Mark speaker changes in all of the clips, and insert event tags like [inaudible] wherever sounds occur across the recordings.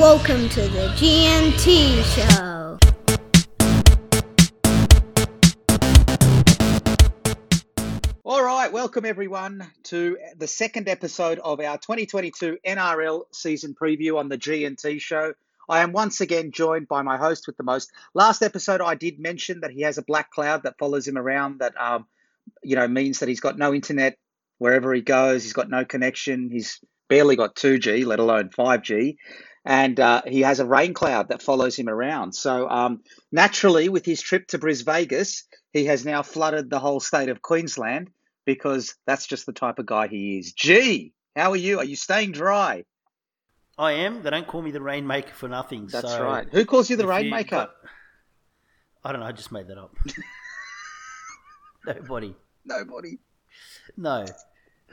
Speaker 1: Welcome to the G&T Show.
Speaker 2: All right, welcome everyone to the second episode of our 2022 NRL season preview on the G&T show. I am once again joined by my host with the most. Last episode, I did mention that he has a black cloud that follows him around that, um, you know, means that he's got no internet wherever he goes. He's got no connection. He's barely got 2G, let alone 5G. And uh, he has a rain cloud that follows him around. So um, naturally, with his trip to Bris Vegas, he has now flooded the whole state of Queensland because that's just the type of guy he is. Gee, how are you? Are you staying dry?
Speaker 3: I am. They don't call me the rainmaker for nothing.
Speaker 2: That's
Speaker 3: so
Speaker 2: right. Who calls you the rainmaker?
Speaker 3: got- I don't know. I just made that up. [laughs] Nobody.
Speaker 2: Nobody.
Speaker 3: No.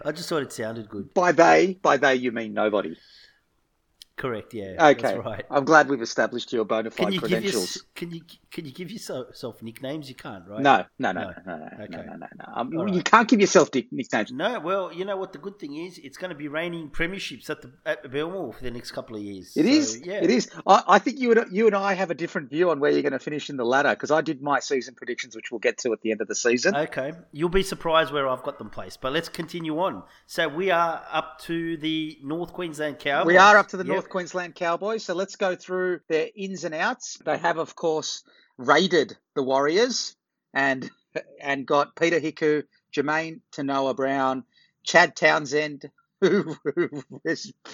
Speaker 3: I just thought it sounded good.
Speaker 2: By they, by they, you mean nobody.
Speaker 3: Correct. Yeah.
Speaker 2: Okay.
Speaker 3: That's right.
Speaker 2: I'm glad we've established your bona
Speaker 3: Can
Speaker 2: fide credentials.
Speaker 3: your, can you can you give yourself nicknames? You can't, right?
Speaker 2: No, no, no,
Speaker 3: No.
Speaker 2: no, no, no,
Speaker 3: Okay.
Speaker 2: no, no, no. Um,
Speaker 3: All
Speaker 2: You can't give yourself nicknames.
Speaker 3: No. Well, you know what the good thing is? It's going to be raining premierships at the at the Belmore for the next couple of years.
Speaker 2: It
Speaker 3: So,
Speaker 2: is.
Speaker 3: Yeah.
Speaker 2: It is. I, I think you and you and I have a different view on where you're going to finish in the ladder because I did my season predictions, which we'll get to at the end of the season.
Speaker 3: Okay, you'll be surprised where I've got them placed. But let's continue on. So we are up to the North Queensland Cowboys.
Speaker 2: We are up to the
Speaker 3: Yep.
Speaker 2: North Queensland Cowboys, so let's go through their ins and outs. They have, of course, raided the Warriors and and got Peter Hiku, Jermaine Tanoa Brown, Chad Townsend, [laughs] who, who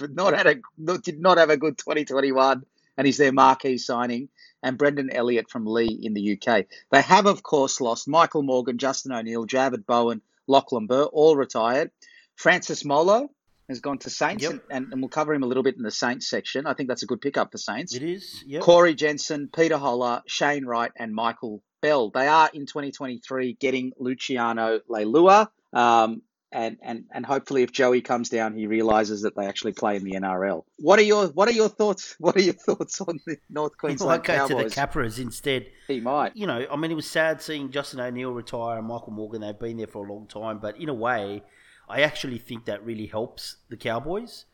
Speaker 2: not had a did not have a good 2021, and he's their marquee signing, and Brendan Elliott from Lee in the UK. They have, of course, lost Michael Morgan, Justin O'Neill, Javid Bowen, Lachlan Burr, all retired. Francis Molo has gone to Saints,
Speaker 3: Yep.
Speaker 2: and, and, we'll cover him a little bit in the Saints section. I think that's a good pickup for Saints.
Speaker 3: It is. Yep.
Speaker 2: Corey Jensen, Peter Hola, Shane Wright, and Michael Bell. They are in 2023 getting Luciano Leilua. Um, and, and, and hopefully, if Joey comes down, he realizes that they actually play in the NRL. What are your What are your thoughts? [laughs] What are your thoughts on the North
Speaker 3: He might
Speaker 2: Queensland
Speaker 3: go to the Capras instead.
Speaker 2: he might.
Speaker 3: You know, I mean, it was sad seeing Justin O'Neill retire and Michael Morgan. They've been there for a long time, but in a way, I actually think that really helps the Cowboys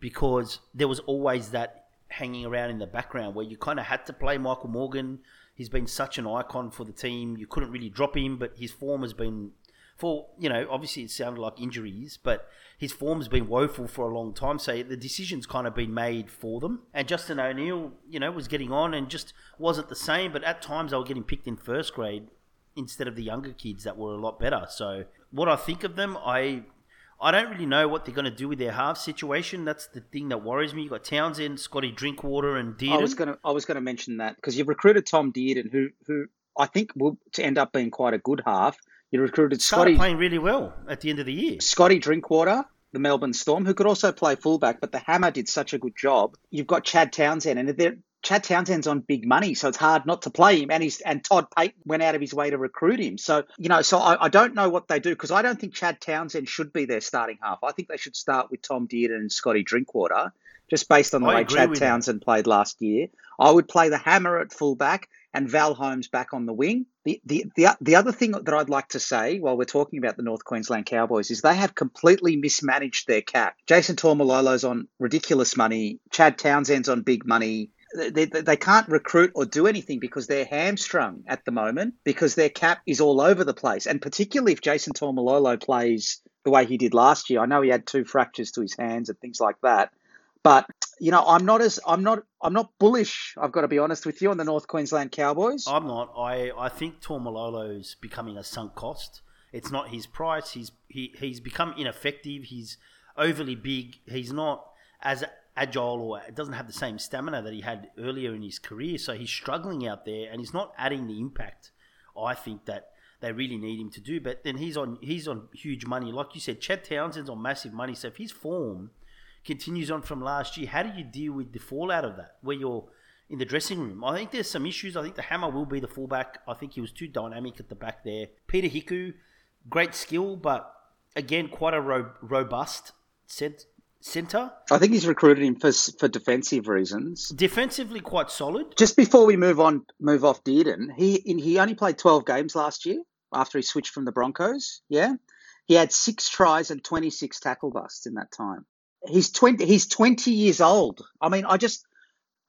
Speaker 3: because there was always that hanging around in the background where you kind of had to play Michael Morgan. He's been such an icon for the team. You couldn't really drop him, but his form has been for you know obviously it sounded like injuries but his form's been woeful for a long time so the decision's kind of been made for them and justin o'neill you know was getting on and just wasn't the same but at times they were getting picked in first grade instead of the younger kids that were a lot better so what i think of them i I don't really know what they're going to do with their half situation. That's the thing that worries me. You've got Townsend, Scotty Drinkwater, and Dearden.
Speaker 2: I was gonna I was gonna mention that because you've recruited Tom Dearden, who who I think will to end up being quite a good half. You recruited
Speaker 3: started
Speaker 2: Scotty
Speaker 3: playing really well at the end of the year.
Speaker 2: Scotty Drinkwater, the Melbourne Storm, who could also play fullback, but the Hammer did such a good job. You've got Chad Townsend, and they're, Chad Townsend's on big money, so it's hard not to play him. And he's and Todd Payten went out of his way to recruit him. So you know, so I, I don't know what they do because I don't think Chad Townsend should be their starting half. I think they should start with Tom Dearden and Scotty Drinkwater, just based on the
Speaker 3: I
Speaker 2: way Chad. Townsend played last year. I would play the Hammer at fullback and Val Holmes back on the wing. The, the the the other thing that I'd like to say while we're talking about the North Queensland Cowboys is they have completely mismanaged their cap. Jason Taumalolo's on ridiculous money. Chad Townsend's on big money. They, they, can't recruit or do anything because they're hamstrung at the moment because their cap is all over the place. And particularly if Jason Taumalolo plays the way he did last year. I know he had two fractures to his hands and things like that. But you know, I'm not as I'm not I'm not bullish. I've got to be honest with you on the North Queensland Cowboys.
Speaker 3: I'm not. I, I think Taumalolo's becoming a sunk cost. It's not his price. He's he, he's become ineffective. He's overly big. He's not as agile or doesn't have the same stamina that he had earlier in his career. So he's struggling out there, and he's not adding the impact. I think that they really need him to do. But then he's on he's on huge money, like you said. Chad Townsend's on massive money. So if his form continues on from last year, how do you deal with the fallout of that? Where you're in the dressing room. I think there's some issues. I think the Hammer will be the fullback. I think he was too dynamic at the back there. Peter Hiku, great skill, but again, quite a ro- robust cent- centre.
Speaker 2: I think he's recruited him for for defensive reasons.
Speaker 3: Defensively, quite solid.
Speaker 2: Just before we move on, move off Dearden, he in, he only played 12 games last year after he switched from the Broncos. Yeah, he had six tries and 26 tackle busts in that time. He's 20. He's 20 years old. I mean, I just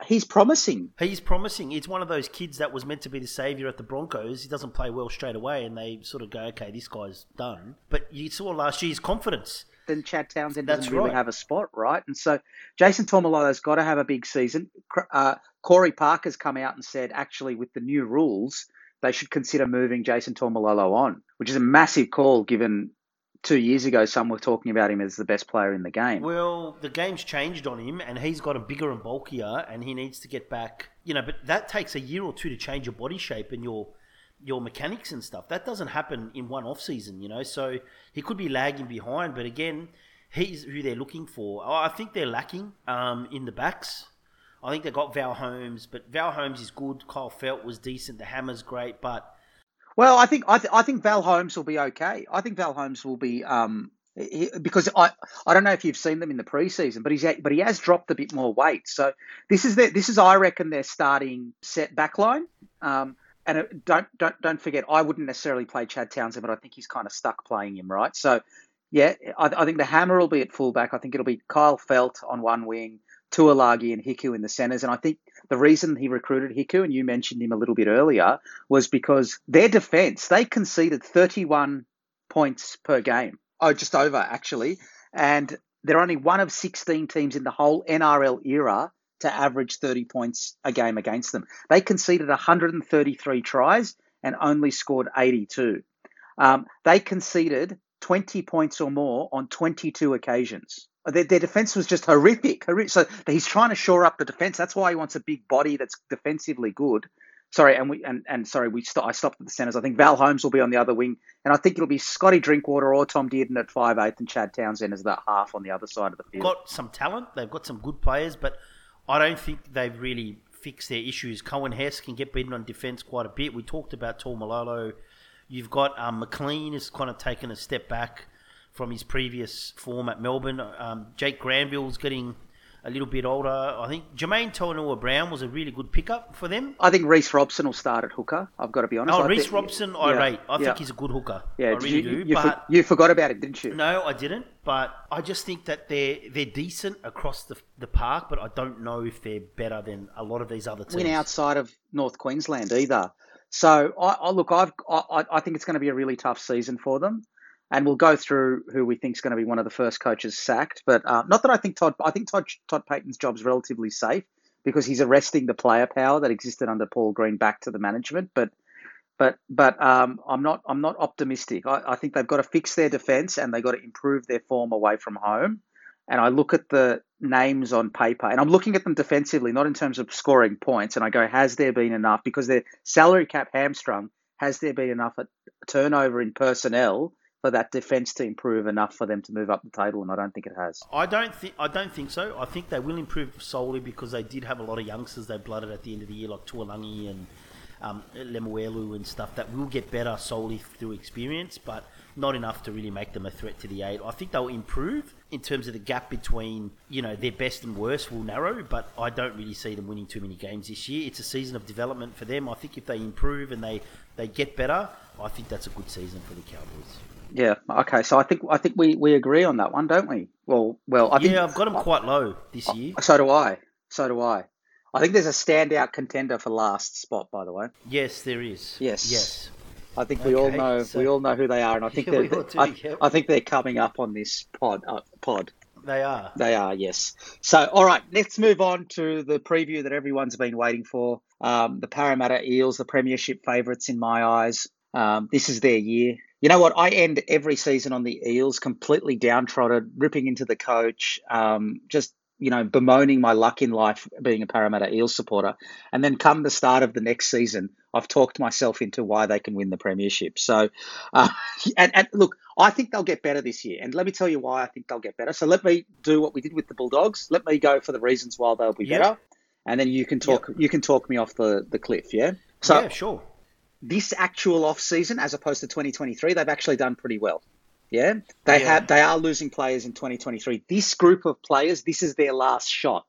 Speaker 2: he's promising.
Speaker 3: He's promising. He's one of those kids that was meant to be the savior at the Broncos. He doesn't play well straight away, and they sort of go, "Okay, this guy's done." But you saw last year's confidence.
Speaker 2: Then Chad Townsend doesn't really
Speaker 3: right.
Speaker 2: have a spot, right? And so Jason Taumalolo's got to have a big season. Uh, Corey Parker's come out and said, actually, with the new rules, they should consider moving Jason Taumalolo on, which is a massive call given two years ago some were talking about him as the best player in the game.
Speaker 3: Well, the game's changed on him, and he's gotten bigger and bulkier, and he needs to get back. You know, but that takes a year or two to change your body shape and your your mechanics and stuff. That doesn't happen in one off season, you know. So he could be lagging behind, but again, he's who they're looking for. Oh, I think they're lacking um, in the backs. I think they got Val Holmes, but Val Holmes is good. Kyle Feldt was decent. The Hammer's great, but
Speaker 2: Well, I think I, th- I think Val Holmes will be okay. I think Val Holmes will be um he, because I I don't know if you've seen them in the preseason, but he's but he has dropped a bit more weight. So this is their, this is I reckon their starting set backline. Um, and uh, don't don't don't forget, I wouldn't necessarily play Chad Townsend, but I think he's kind of stuck playing him, right? So yeah, I, I think the hammer will be at fullback. I think it'll be Kyle Feldt on one wing, Taulagi and Hiku in the centres. And I think the reason he recruited Hiku, and you mentioned him a little bit earlier, was because their defence, they conceded 31 points per game. Oh, just over, actually. And they're only one of 16 teams in the whole NRL era to average 30 points a game against them. They conceded 133 tries and only scored 82. Um, they conceded 20 points or more on 22 occasions. Their, their defense was just horrific. horrific. So he's trying to shore up the defense. That's why he wants a big body that's defensively good. Sorry, and we and, and sorry, we st- I stopped at the centers. I think Val Holmes will be on the other wing, and I think it'll be Scotty Drinkwater or Tom Dearden at five eight, and Chad Townsend as that half on the other side of the field.
Speaker 3: got some talent. They've got some good players, but I don't think they've really fixed their issues. Coen Hess can get beaten on defence quite a bit. We talked about Taumalolo. You've got um, McLean has kind of taken a step back from his previous form at Melbourne. Um, Jake Granville's getting a little bit older. I think Jamayne Taunoa-Brown was a really good pickup for them.
Speaker 2: I think Reece Robson will start at hooker. I've got to be honest.
Speaker 3: Oh,
Speaker 2: Reece
Speaker 3: Robson, I
Speaker 2: yeah,
Speaker 3: rate. I
Speaker 2: yeah.
Speaker 3: think he's a good hooker.
Speaker 2: Yeah,
Speaker 3: I really
Speaker 2: you,
Speaker 3: do.
Speaker 2: you, for-
Speaker 3: but
Speaker 2: you forgot about it, didn't you?
Speaker 3: no, I didn't. But I just think that they're they're decent across the the park, but I don't know if they're better than a lot of these other teams.
Speaker 2: win outside of North Queensland either. So I, I look, I've, I, I think it's going to be a really tough season for them, and we'll go through who we think is going to be one of the first coaches sacked. But uh, not that I think Todd, I think Todd, Todd Payten's job's relatively safe because he's arresting the player power that existed under Paul Green back to the management. But but but um, I'm not I'm not optimistic. I, I think they've got to fix their defence and they've got to improve their form away from home. And I look at the names on paper, and I'm looking at them defensively, not in terms of scoring points. And I go, has there been enough? Because their salary cap hamstrung. Has there been enough turnover in personnel for that defence to improve enough for them to move up the table? And I don't think it has.
Speaker 3: I don't think I don't think so. I think they will improve solely because they did have a lot of youngsters they blooded at the end of the year, like Taulagi and um, Lemuelu and stuff that will get better solely through experience, but not enough to really make them a threat to the eight. I think they'll improve in terms of the gap between you know their best and worst will narrow, but I don't really see them winning too many games this year. It's a season of development for them. I think if they improve and they they get better, I think that's a good season for the Cowboys.
Speaker 2: Yeah. Okay. So I think I think we, we agree on that one, don't we? Well, well, I think
Speaker 3: yeah, I've got them quite low this year.
Speaker 2: so do I. So do I. I think there's a standout contender for last spot, by the way.
Speaker 3: Yes, there is.
Speaker 2: Yes.
Speaker 3: Yes.
Speaker 2: I think we all know
Speaker 3: so-
Speaker 2: we all know who they are, and I [laughs] think they're,
Speaker 3: do,
Speaker 2: I,
Speaker 3: yeah.
Speaker 2: I think they're coming up on this pod. Uh, pod.
Speaker 3: They are.
Speaker 2: They are, yes. So, all right, let's move on to the preview that everyone's been waiting for. Um, the Parramatta Eels, the premiership favourites in my eyes. Um, this is their year. You know what? I end every season on the Eels completely downtrodden, ripping into the coach, um, just you know, bemoaning my luck in life being a Parramatta Eels supporter. And then come the start of the next season, I've talked myself into why they can win the premiership. So, [laughs] uh, and, and look, I think they'll get better this year. And let me tell you why I think they'll get better. So let me do what we did with the Bulldogs. Let me go for the reasons why they'll be
Speaker 3: Yep.
Speaker 2: better. And then you can talk. You can talk me off the, the cliff. Yeah. So
Speaker 3: yeah, sure.
Speaker 2: This actual off season, as opposed to 2023, they've actually done pretty well. Yeah, they
Speaker 3: Yeah.
Speaker 2: have. They are losing players in 2023. This group of players, this is their last shot.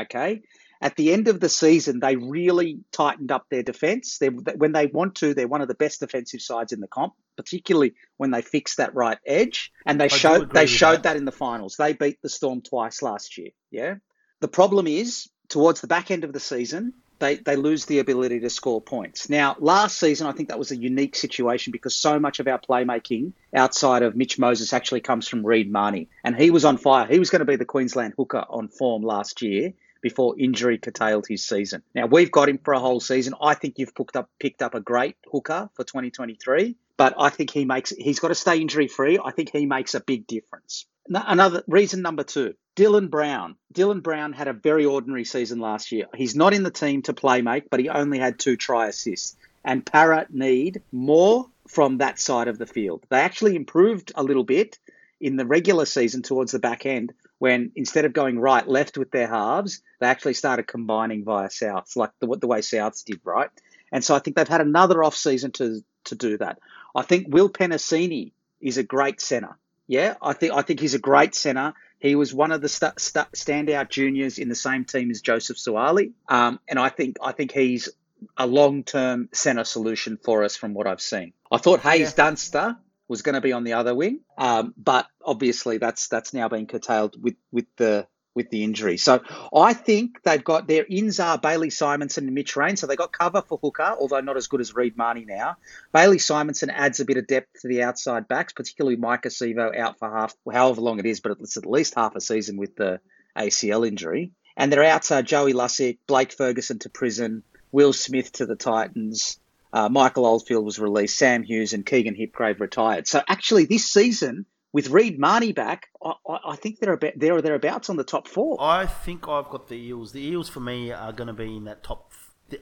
Speaker 2: Okay. At the end of the season, they really tightened up their defense. They, when they want to, they're one of the best defensive sides in the comp, particularly when they fix that right edge. And they
Speaker 3: do
Speaker 2: showed they showed
Speaker 3: that.
Speaker 2: that in the finals. They beat the Storm twice last year. Yeah. The problem is towards the back end of the season, they, they lose the ability to score points. Now, last season, I think that was a unique situation because so much of our playmaking outside of Mitch Moses actually comes from Reed Mahoney. And he was on fire. He was going to be the Queensland hooker on form last year before injury curtailed his season. Now, we've got him for a whole season. I think you've picked up, picked up a great hooker for 2023, but I think he makes, he's got to stay injury free. I think he makes a big difference. Another reason number two, Dylan Brown. Dylan Brown had a very ordinary season last year. He's not in the team to play make, but he only had two try assists. And Para need more from that side of the field. They actually improved a little bit in the regular season towards the back end when instead of going right left with their halves, they actually started combining via Souths, like the, the way Souths did, right? And so I think they've had another off season to to do that. I think Will Penisini is a great centre. Yeah, I think I think he's a great centre. He was one of the st- st- standout juniors in the same team as Joseph Suaalii, um, and I think I think he's a long-term centre solution for us from what I've seen. I thought Haze yeah. Dunster was going to be on the other wing, um, but obviously that's that's now been curtailed with with the with the injury. So I think they've got their ins are Bailey Simonsson and Mitch Rein. So they got cover for hooker, although not as good as Reed Mahoney now. Bailey Simonsson adds a bit of depth to the outside backs, particularly Maika Sivo out for half, however long it is, but it's at least half a season with the ACL injury. And their outs are Joey Lussick, Blake Ferguson to prison, Will Smith to the Titans. Uh, Michael Oldfield was released, Sam Hughes and Keegan Hipgrave retired. So actually, this season, with Reed Mahoney back, I, I, think they're about there or thereabouts on the top four.
Speaker 3: I think I've got the Eels. The Eels for me are going to be in that top.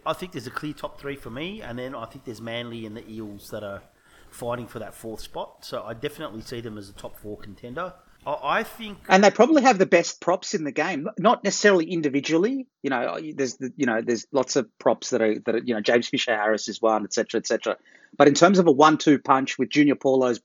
Speaker 3: I think there's a clear top three for me, and then I think there's Manly and the Eels that are fighting for that fourth spot. So I definitely see them as a top four contender. I think,
Speaker 2: and they probably have the best props in the game. Not necessarily individually. You know, there's the, you know there's lots of props that are that are, you know James Fisher Harris is one, etc. etc. But in terms of a one-two punch with Junior Paulo's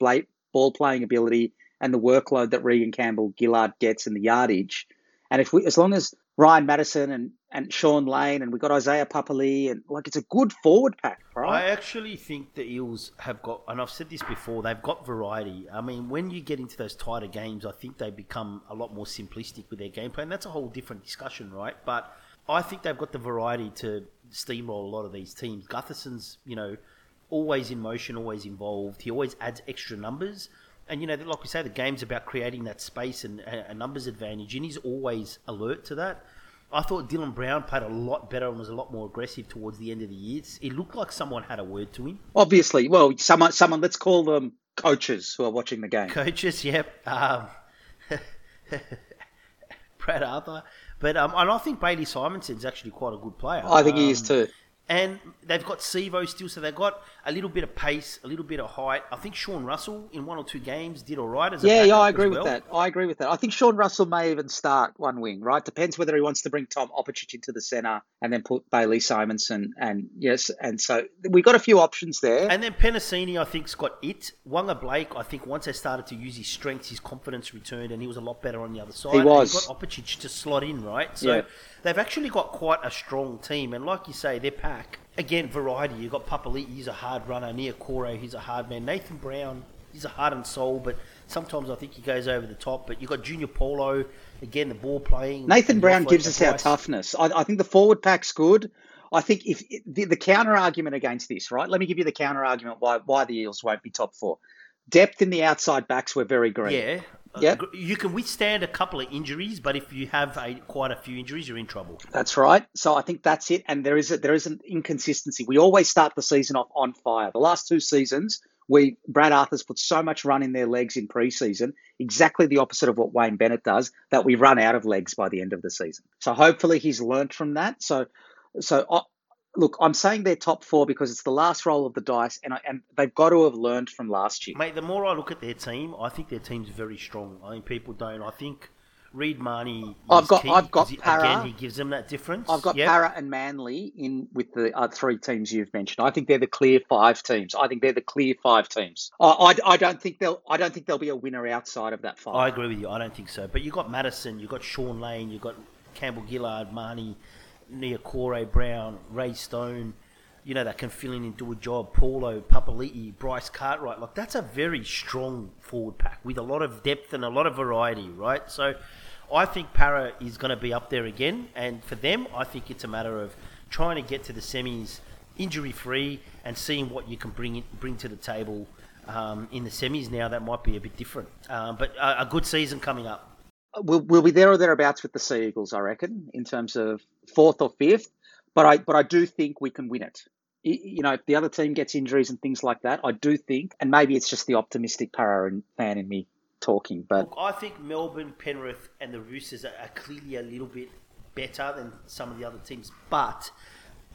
Speaker 2: ball playing ability and the workload that Reagan Campbell-Gillard gets and the yardage. And if we, as long as Ryan Matterson and, and Shaun Lane and we've got Isaiah Papali and like it's a good forward pack, right?
Speaker 3: I actually think the Eels have got, and I've said this before, they've got variety. I mean, when you get into those tighter games, I think they become a lot more simplistic with their game plan. That's a whole different discussion, right? But I think they've got the variety to steamroll a lot of these teams. Gutherson's, you know, always in motion, always involved. He always adds extra numbers. And, you know, like we say, the game's about creating that space and a numbers advantage, and he's always alert to that. I thought Dylan Brown played a lot better and was a lot more aggressive towards the end of the year. It looked like someone had a word to him.
Speaker 2: Obviously, well, someone, someone. Let's call them coaches who are watching the game.
Speaker 3: Coaches, yep. Um, [laughs] Brad Arthur, but um, and I think Bailey Simonsson's actually quite a good player.
Speaker 2: I think um, he is too
Speaker 3: and they've got Sivo still, so they've got a little bit of pace, a little bit of height. I think Sean Russell in one or two games did all right as
Speaker 2: yeah,
Speaker 3: yeah,
Speaker 2: I agree
Speaker 3: well.
Speaker 2: with that. I agree with that. I think Sean Russell may even start one wing, right? Depends whether he wants to bring Tom Opacic into the centre and then put Bailey Simonsson and yes, and so we've got a few options there.
Speaker 3: And then Penisini, I think's got it. Waqa Blake, I think once they started to use his strengths, his confidence returned, and he was a lot better on the other side.
Speaker 2: He was.
Speaker 3: And got Opacic to slot in, right? So yeah. They've actually got quite a strong team, and like you say, their pack again, variety. You've got Papali'i, he's a hard runner. Niukore, he's a hard man. Nathan Brown, he's a heart and soul, but sometimes I think he goes over the top. But you've got Junior Paulo, again, the ball playing.
Speaker 2: Nathan Brown gives us our toughness. I, I, think the forward pack's good. I think if the, the counter argument against this, right? Let me give you the counter argument why why the Eels won't be top four. Depth in the outside backs were very green.
Speaker 3: Yeah, yeah, you can withstand a couple of injuries, but if you have a, quite a few injuries, you're in trouble.
Speaker 2: That's right. So I think that's it. And there is a, there is an inconsistency. We always start the season off on fire. The last two seasons, we Brad Arthur's put so much run in their legs in preseason, exactly the opposite of what Wayne Bennett does, that we run out of legs by the end of the season. So hopefully he's learnt from that. So so uh, look, I'm saying they're top four because it's the last roll of the dice, and, I, and they've got to have learned from last year.
Speaker 3: Mate, the more I look at their team, I think their team's very strong. I think people don't. I think Reed Mahoney.
Speaker 2: I've got, I've got Para.
Speaker 3: Again, he gives them that difference.
Speaker 2: I've got yep. Para and Manly in with the uh, three teams you've mentioned. I think they're the clear five teams. I think they're the clear five teams. I, I, I don't think they'll. I don't think there'll be a winner outside of that five.
Speaker 3: I agree with you. I don't think so. But you have got Matterson. you have got Shaun Lane, you have got Campbell Gillard, Mahoney, Niukore Brown, Ray Stone you know, that can fill in and do a job. Paulo, Papali'i, Bryce Cartwright. Like, that's a very strong forward pack with a lot of depth and a lot of variety, right? So I think Para is going to be up there again, and for them, I think it's a matter of trying to get to the semis injury free and seeing what you can bring bring to the table um, in the semis. Now that might be a bit different, um, but a, a, good season coming up.
Speaker 2: We'll, we'll be there or thereabouts with the Sea Eagles, I reckon, in terms of fourth or fifth. But I but I do think we can win it. You know, if the other team gets injuries and things like that, I do think, and maybe it's just the optimistic para fan in me talking, but
Speaker 3: Look, I think Melbourne, Penrith, and the Roosters are, are clearly a little bit better than some of the other teams, but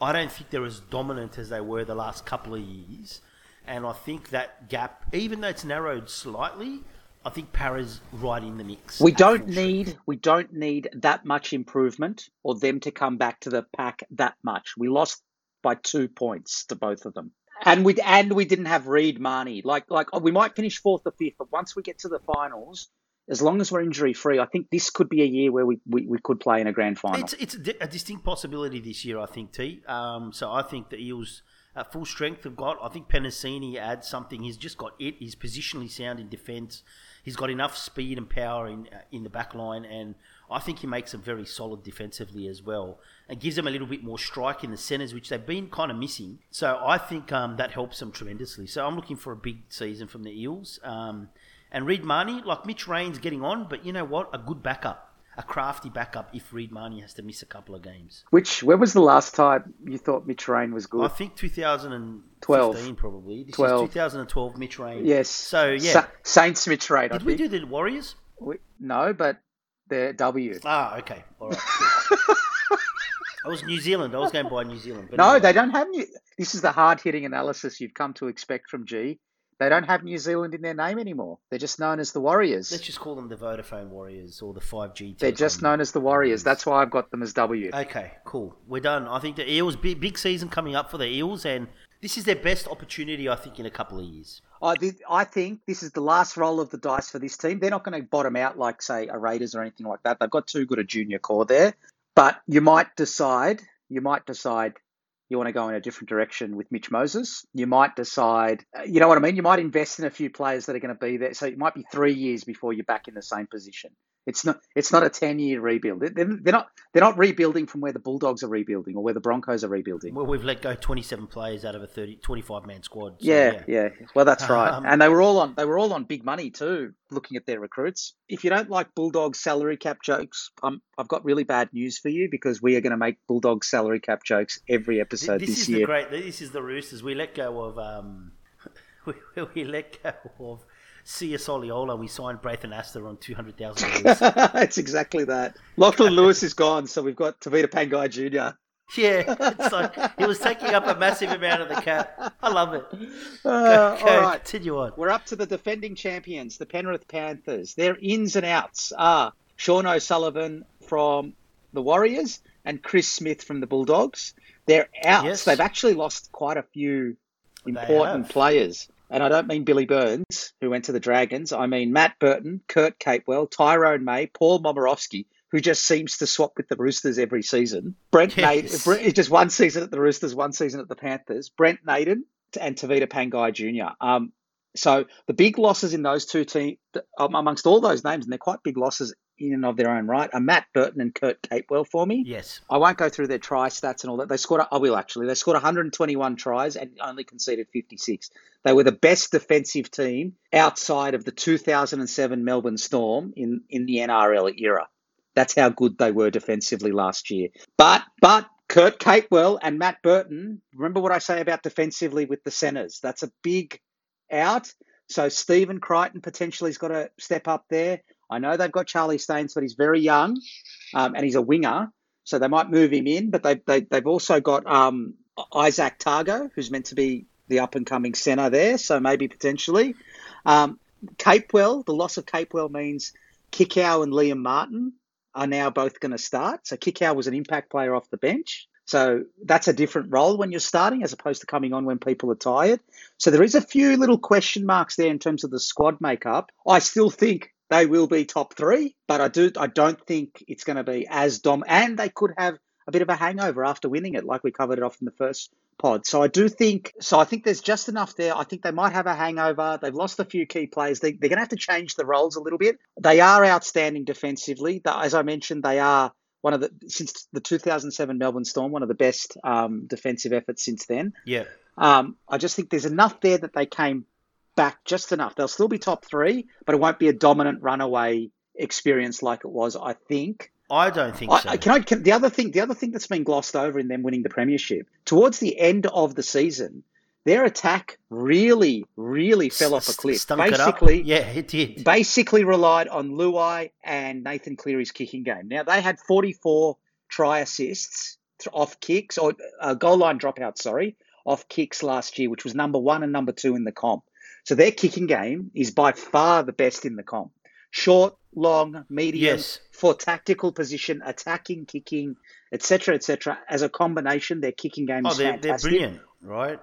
Speaker 3: I don't think they're as dominant as they were the last couple of years. And I think that gap, even though it's narrowed slightly, I think Para's right in the mix.
Speaker 2: We don't need we don't need that much improvement or them to come back to the pack that much. We lost by two points to both of them. And we and we didn't have Reed Mahoney. Like like we might finish fourth or fifth, but once we get to the finals, as long as we're injury free, I think this could be a year where we, we, we could play in a grand final.
Speaker 3: It's, it's a, distinct possibility this year, I think, T. Um, so I think the Eels at full strength have got. I think Penisini adds something. He's just got it. He's positionally sound in defence. He's got enough speed and power in uh, in the back line, and I think he makes them very solid defensively as well, and gives them a little bit more strike in the centres, which they've been kind of missing. So I think um, that helps them tremendously. So I'm looking for a big season from the Eels. Um, and Reed Mahoney, like Mitch Rein's getting on, but you know what? A good backup, a crafty backup if Reed Mahoney has to miss a couple of games.
Speaker 2: Which, when was the last time you thought Mitch Rein was good? I
Speaker 3: think 2012. probably. This 12. 2012 Mitch Rein.
Speaker 2: Yes.
Speaker 3: So, yeah.
Speaker 2: Sa- Saints Mitch Rein,
Speaker 3: Did we do the Warriors?
Speaker 2: We, no, but they're W.
Speaker 3: Ah, okay. All right. [laughs] I was New Zealand. I was going by New Zealand.
Speaker 2: no, anyway. they don't have New. This is the hard hitting analysis you've come to expect from G. They don't have New Zealand in their name anymore. They're just known as the Warriors.
Speaker 3: Let's just call them the Vodafone Warriors or the 5G.
Speaker 2: They're just known as the Warriors. That's why I've got them as W.
Speaker 3: Okay, cool. We're done. I think the Eels, big, big season coming up for the Eels, and this is their best opportunity, I think, in a couple of years.
Speaker 2: I, I think this is the last roll of the dice for this team. They're not going to bottom out like, say, a Raiders or anything like that. They've got too good a junior core there. But you might decide, you might decide you want to go in a different direction with Mitch Moses. You might decide, uh, you know what I mean? You might invest in a few players that are going to be there. So it might be three years before you're back in the same position. It's not. It's not a ten-year rebuild. They're, they're, not. They're not rebuilding from where the Bulldogs are rebuilding or where the Broncos are rebuilding.
Speaker 3: Well, we've let go twenty-seven players out of a 30, 25 man squad.
Speaker 2: So, yeah, yeah, yeah, Well, that's right. Um, and they were all on. They were all on big money too. Looking at their recruits. If you don't like Bulldogs salary cap jokes, um, I've got really bad news for you because we are going to make Bulldogs salary cap jokes every episode
Speaker 3: this,
Speaker 2: this,
Speaker 3: is
Speaker 2: year.
Speaker 3: The great. This is the Roosters. We let go of. Um, [laughs] we, we let go of Sia Soliola, we signed Braithen Astor on two hundred thousand [laughs] dollars.
Speaker 2: it's exactly that. Lachlan Lewis is gone, so we've got Tevita Pangai Jr.
Speaker 3: Yeah, it's like he was taking up a massive amount of the cap. I love it.
Speaker 2: Uh, go, go, all right,
Speaker 3: continue on.
Speaker 2: We're up to the defending champions, the Penrith Panthers. Their ins and outs are Sean O'Sullivan from the Warriors and Chris Smith from the Bulldogs. Their outs, yes. they've actually lost quite a few important players. And I don't mean Billy Burns, who went to the Dragons. I mean Matt Burton, Kurt Capewell, Tyrone May, Paul Momirovski, who just seems to swap with the Roosters every season. Brent yes. Naden, just one season at the Roosters, one season at the Panthers. Brent Naden and Tevita Pangai Jr. Um, so the big losses in those two teams, um, amongst all those names, and they're quite big losses in and of their own right, are Matt Burton and Kurt Capewell for me.
Speaker 3: Yes.
Speaker 2: I won't go through their try stats and all that. They scored, I will actually, they scored 121 tries and only conceded 56. They were the best defensive team outside of the 2007 Melbourne Storm in, in the NRL era. That's how good they were defensively last year. But, but Kurt Capewell and Matt Burton, remember what I say about defensively with the centres. That's a big out. So Stephen Crichton potentially has got to step up there. I know they've got Charlie Staines, but he's very young um, and he's a winger. So they might move him in, but they, they, they've also got um, Izack Tago, who's meant to be the up and coming centre there. So maybe potentially. Um, Capewell, the loss of Capewell means Kikau and Liam Martin are now both going to start. So Kikau was an impact player off the bench. So that's a different role when you're starting as opposed to coming on when people are tired. So there is a few little question marks there in terms of the squad makeup. I still think they will be top three, but I do I don't think it's going to be as dom. And they could have a bit of a hangover after winning it, like we covered it off in the first pod. So I do think, so I think there's just enough there. I think they might have a hangover. They've lost a few key players. They, they're going to have to change the roles a little bit. They are outstanding defensively. As I mentioned, they are one of the since the 2007 Melbourne Storm, one of the best um, defensive efforts since then.
Speaker 3: Yeah.
Speaker 2: Um, I just think there's enough there that they came back just enough. They'll still be top three, but it won't be a dominant runaway experience like it was. I think.
Speaker 3: I don't think
Speaker 2: I,
Speaker 3: so.
Speaker 2: Can I? Can, the other thing, the other thing that's been glossed over in them winning the premiership towards the end of the season, their attack really, really fell off a cliff.
Speaker 3: Stunk it.
Speaker 2: Basically,
Speaker 3: Yeah, it did.
Speaker 2: basically relied on Luai and Nathan Cleary's kicking game. Now they had 44 try assists off kicks or uh, goal line dropouts, sorry, off kicks last year, which was number one and number two in the comp. So their kicking game is by far the best in the comp. Short, long, medium,
Speaker 3: Yes.
Speaker 2: for tactical position, attacking, kicking, etc., etc. As a combination, their kicking game
Speaker 3: Oh,
Speaker 2: is
Speaker 3: they're,
Speaker 2: fantastic.
Speaker 3: they're brilliant, right?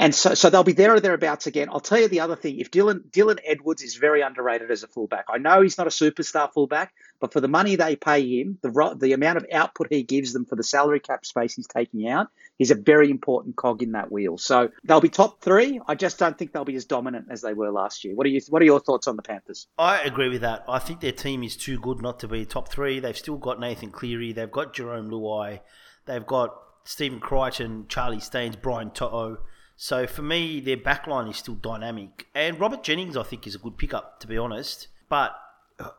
Speaker 2: And so, so they'll be there or thereabouts again. I'll tell you the other thing: if Dylan Dylan Edwards is very underrated as a fullback, I know he's not a superstar fullback, but for the money they pay him, the the amount of output he gives them for the salary cap space he's taking out, he's a very important cog in that wheel. So they'll be top three. I just don't think they'll be as dominant as they were last year. What are you? What are your thoughts on the Panthers?
Speaker 3: I agree with that. I think their team is too good not to be top three. They've still got Nathan Cleary. They've got Jerome Luai. They've got Stephen Crichton, Charlie Staines, Brian To'o. So for me, their backline is still dynamic. And Robert Jennings, I think, is a good pickup, to be honest. But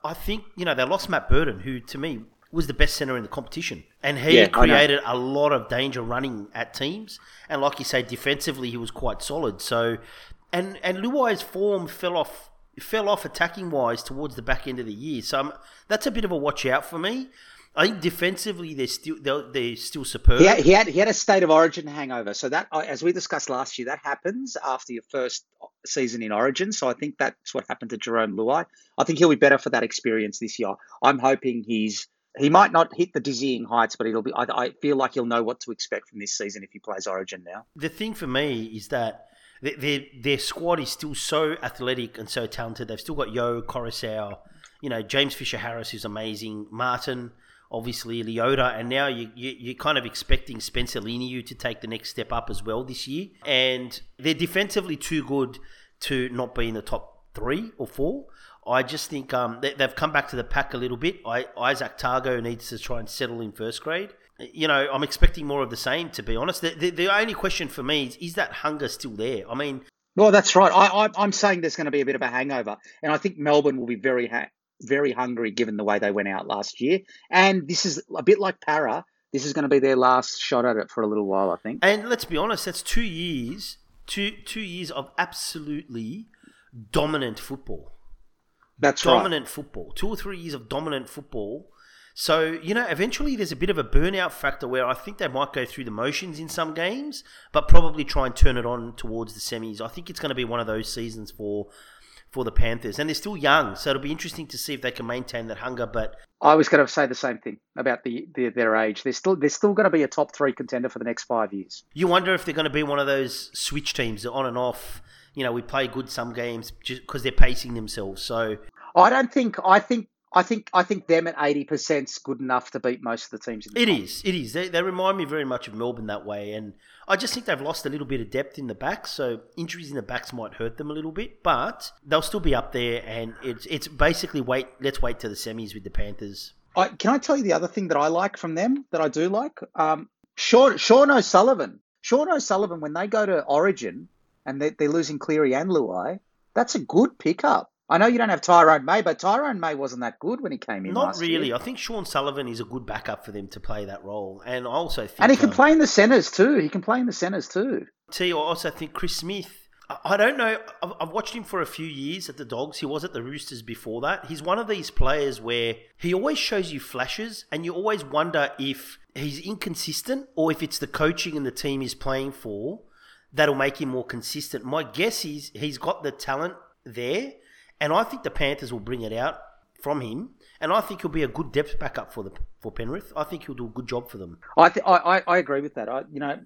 Speaker 3: I think, you know, they lost Matt Burton, who to me was the best centre in the competition. And he
Speaker 2: Yeah,
Speaker 3: created a lot of danger running at teams. And like you say, defensively, he was quite solid. So, and, and Luai's form fell off fell off attacking wise towards the back end of the year. So um, that's a bit of a watch out for me. I think defensively they're still they're, they're still superb.
Speaker 2: He had, he had he had a state of origin hangover. So that, uh, as we discussed last year, that happens after your first season in Origin. So I think that's what happened to Jerome Luai. I think he'll be better for that experience this year. I'm hoping he's he might not hit the dizzying heights, but it'll be. I, I feel like he'll know what to expect from this season if he plays Origin now.
Speaker 3: The thing for me is that their, their, their squad is still so athletic and so talented. They've still got Yeo, Koroisau, you know, James Fisher Harris is amazing, Martin, obviously Leota, and now you, you, you're kind of expecting Spencer Leniu to take the next step up as well this year. And they're defensively too good to not be in the top three or four. I just think um, they, they've come back to the pack a little bit. I, Izack Tago needs to try and settle in first grade. You know, I'm expecting more of the same, to be honest. The, the, the only question for me is, is that hunger still there? I mean,
Speaker 2: Well, that's right. I, I'm saying there's going to be a bit of a hangover, and I think Melbourne will be very ha- very hungry given the way they went out last year. And this is a bit like Para. This is going to be their last shot at it for a little while, I think.
Speaker 3: and let's be honest, that's two years, two two years of absolutely dominant football.
Speaker 2: That's right.
Speaker 3: dominant football. Two or three years of dominant football. So, you know, eventually there's a bit of a burnout factor where I think they might go through the motions in some games, but probably try and turn it on towards the semis. I think it's going to be one of those seasons for for the Panthers. And they're still young, so it'll be interesting to see if they can maintain that hunger. But
Speaker 2: I was going to say the same thing about the, the their age. They're still they're still going to be a top three contender for the next five years.
Speaker 3: you wonder if they're going to be one of those switch teams, that on and off. You know, we play good some games just because they're pacing themselves. So
Speaker 2: I don't think. I think. I think. I think them at eighty percent is good enough to beat most of the teams. In the
Speaker 3: It
Speaker 2: comp.
Speaker 3: is. It is. They, they remind me very much of Melbourne that way, and I just think they've lost a little bit of depth in the back. So injuries in the backs might hurt them a little bit, but they'll still be up there. And it's it's basically wait. Let's wait to the semis with the Panthers.
Speaker 2: I, can I tell you the other thing that I like from them that I do like? Um, Sean, Sean O'Sullivan. Sean O'Sullivan, when they go to Origin and they, they're losing Cleary and Luai, that's a good pickup. I know you don't have Tyrone May, but Tyrone May wasn't that good when he came in.
Speaker 3: Not really.
Speaker 2: year.
Speaker 3: I think Sean Sullivan is a good backup for them to play that role, and I also think
Speaker 2: And he can
Speaker 3: um,
Speaker 2: play in the centres too. He can play in the centres too.
Speaker 3: T, I also think Chris Smith. I- don't know. I've I've watched him for a few years at the Dogs. He was at the Roosters before that. He's one of these players where he always shows you flashes, and you always wonder if he's inconsistent or if it's the coaching and the team he's playing for that'll make him more consistent. My guess is he's got the talent there, and I think the Panthers will bring it out from him. And I think he'll be a good depth backup for the for Penrith. I think he'll do a good job for them.
Speaker 2: I, th- I, I I agree with that. I, you know,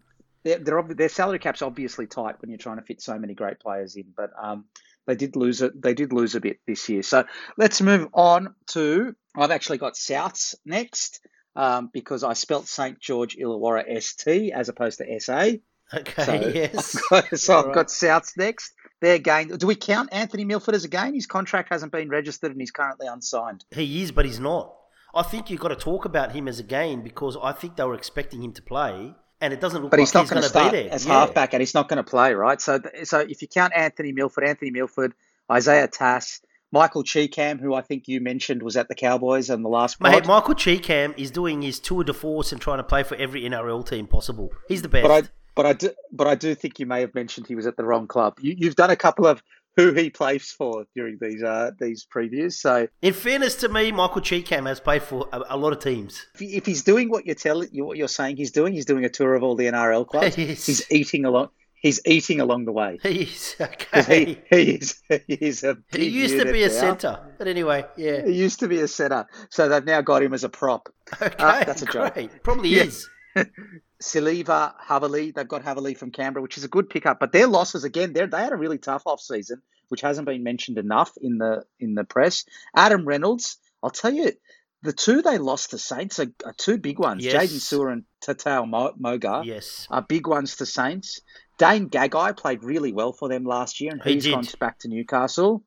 Speaker 2: their their salary cap's obviously tight when you're trying to fit so many great players in, but um, they did lose it. They did lose a bit this year. So let's move on to. I've actually got Souths next. um, because I spelt St George Illawarra ST as opposed to SA.
Speaker 3: Okay,
Speaker 2: So,
Speaker 3: yes. [laughs]
Speaker 2: I've got, so I've
Speaker 3: All
Speaker 2: got Souths next. Their gain. Do we count Anthony Milford as a gain? His contract hasn't been registered and he's currently unsigned.
Speaker 3: He is, but he's not. I think you've got to talk about him as a gain because I think they were expecting him to play, and it doesn't look
Speaker 2: But
Speaker 3: like
Speaker 2: he's not
Speaker 3: he's
Speaker 2: going
Speaker 3: going
Speaker 2: to
Speaker 3: be there.
Speaker 2: as
Speaker 3: Yeah.
Speaker 2: halfback, and he's not going to play, right? So, so if you count Anthony Milford, Anthony Milford, Isaiah Tass, Michael Chee-Kam, who I think you mentioned was at the Cowboys on the last pod.
Speaker 3: Mate, Michael Chee-Kam is doing his tour de force and trying to play for every NRL team possible. He's the best.
Speaker 2: but I, but I do, but I do think you may have mentioned he was at the wrong club. You, you've done a couple of who he plays for during these uh, these previews. So
Speaker 3: In fairness to me, Michael Chee-Kam has played for a, a lot of teams.
Speaker 2: if, he- if he's doing what you're telling you, what you're saying he's doing, he's doing a tour of all the NRL [laughs] clubs.
Speaker 3: Yes.
Speaker 2: He's eating a lot. He's eating along the way.
Speaker 3: He's
Speaker 2: 'Cause [laughs]
Speaker 3: okay.
Speaker 2: He, he is [laughs] he is a
Speaker 3: He used to be a
Speaker 2: now.
Speaker 3: centre, but anyway, yeah.
Speaker 2: He used to be a setter, so they've now got him as a prop.
Speaker 3: Okay,
Speaker 2: that's a joke.
Speaker 3: great. Probably
Speaker 2: Yeah.
Speaker 3: is.
Speaker 2: Siliva, Havili, they've got Havili from Canberra, which is a good pickup. But their losses again, they they had a really tough off season, which hasn't been mentioned enough in the in the press. Adam Reynolds, I'll tell you, the two they lost to Saints are, are two big ones.
Speaker 3: Yes.
Speaker 2: Jaydn Su'A and Tautau Mo- Moga
Speaker 3: Yes.
Speaker 2: are big ones to Saints. Dane Gagai played really well for them last year, and
Speaker 3: He
Speaker 2: he's
Speaker 3: did.
Speaker 2: gone back to Newcastle.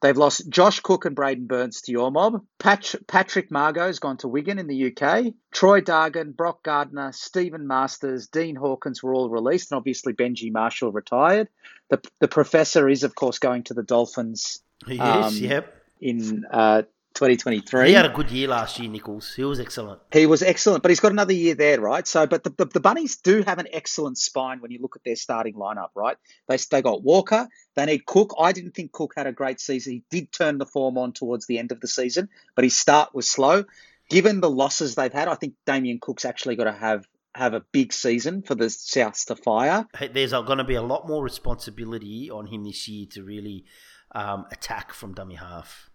Speaker 2: They've lost Josh Cook and Braidon Burns to your mob. Pat- Patrick Mago's gone to Wigan in the UK. Troy Dargan, Brock Gardner, Stephen Masters, Dean Hawkins were all released, and obviously Benji Marshall retired. The the professor is, of course, going to the Dolphins
Speaker 3: He
Speaker 2: Um,
Speaker 3: is, yep.
Speaker 2: in uh, 2023.
Speaker 3: He had a good year last year, Nichols. He was excellent.
Speaker 2: He was excellent, but he's got another year there, right? So, but the, the, the Bunnies do have an excellent spine when you look at their starting lineup, right? They they got Walker, they need Cook. I didn't think Cook had a great season. He did turn the form on towards the end of the season, but his start was slow. Given the losses they've had, I think Damien Cook's actually got to have have a big season for the Souths to fire.
Speaker 3: There's going to be a lot more responsibility on him this year to really um, attack from dummy half.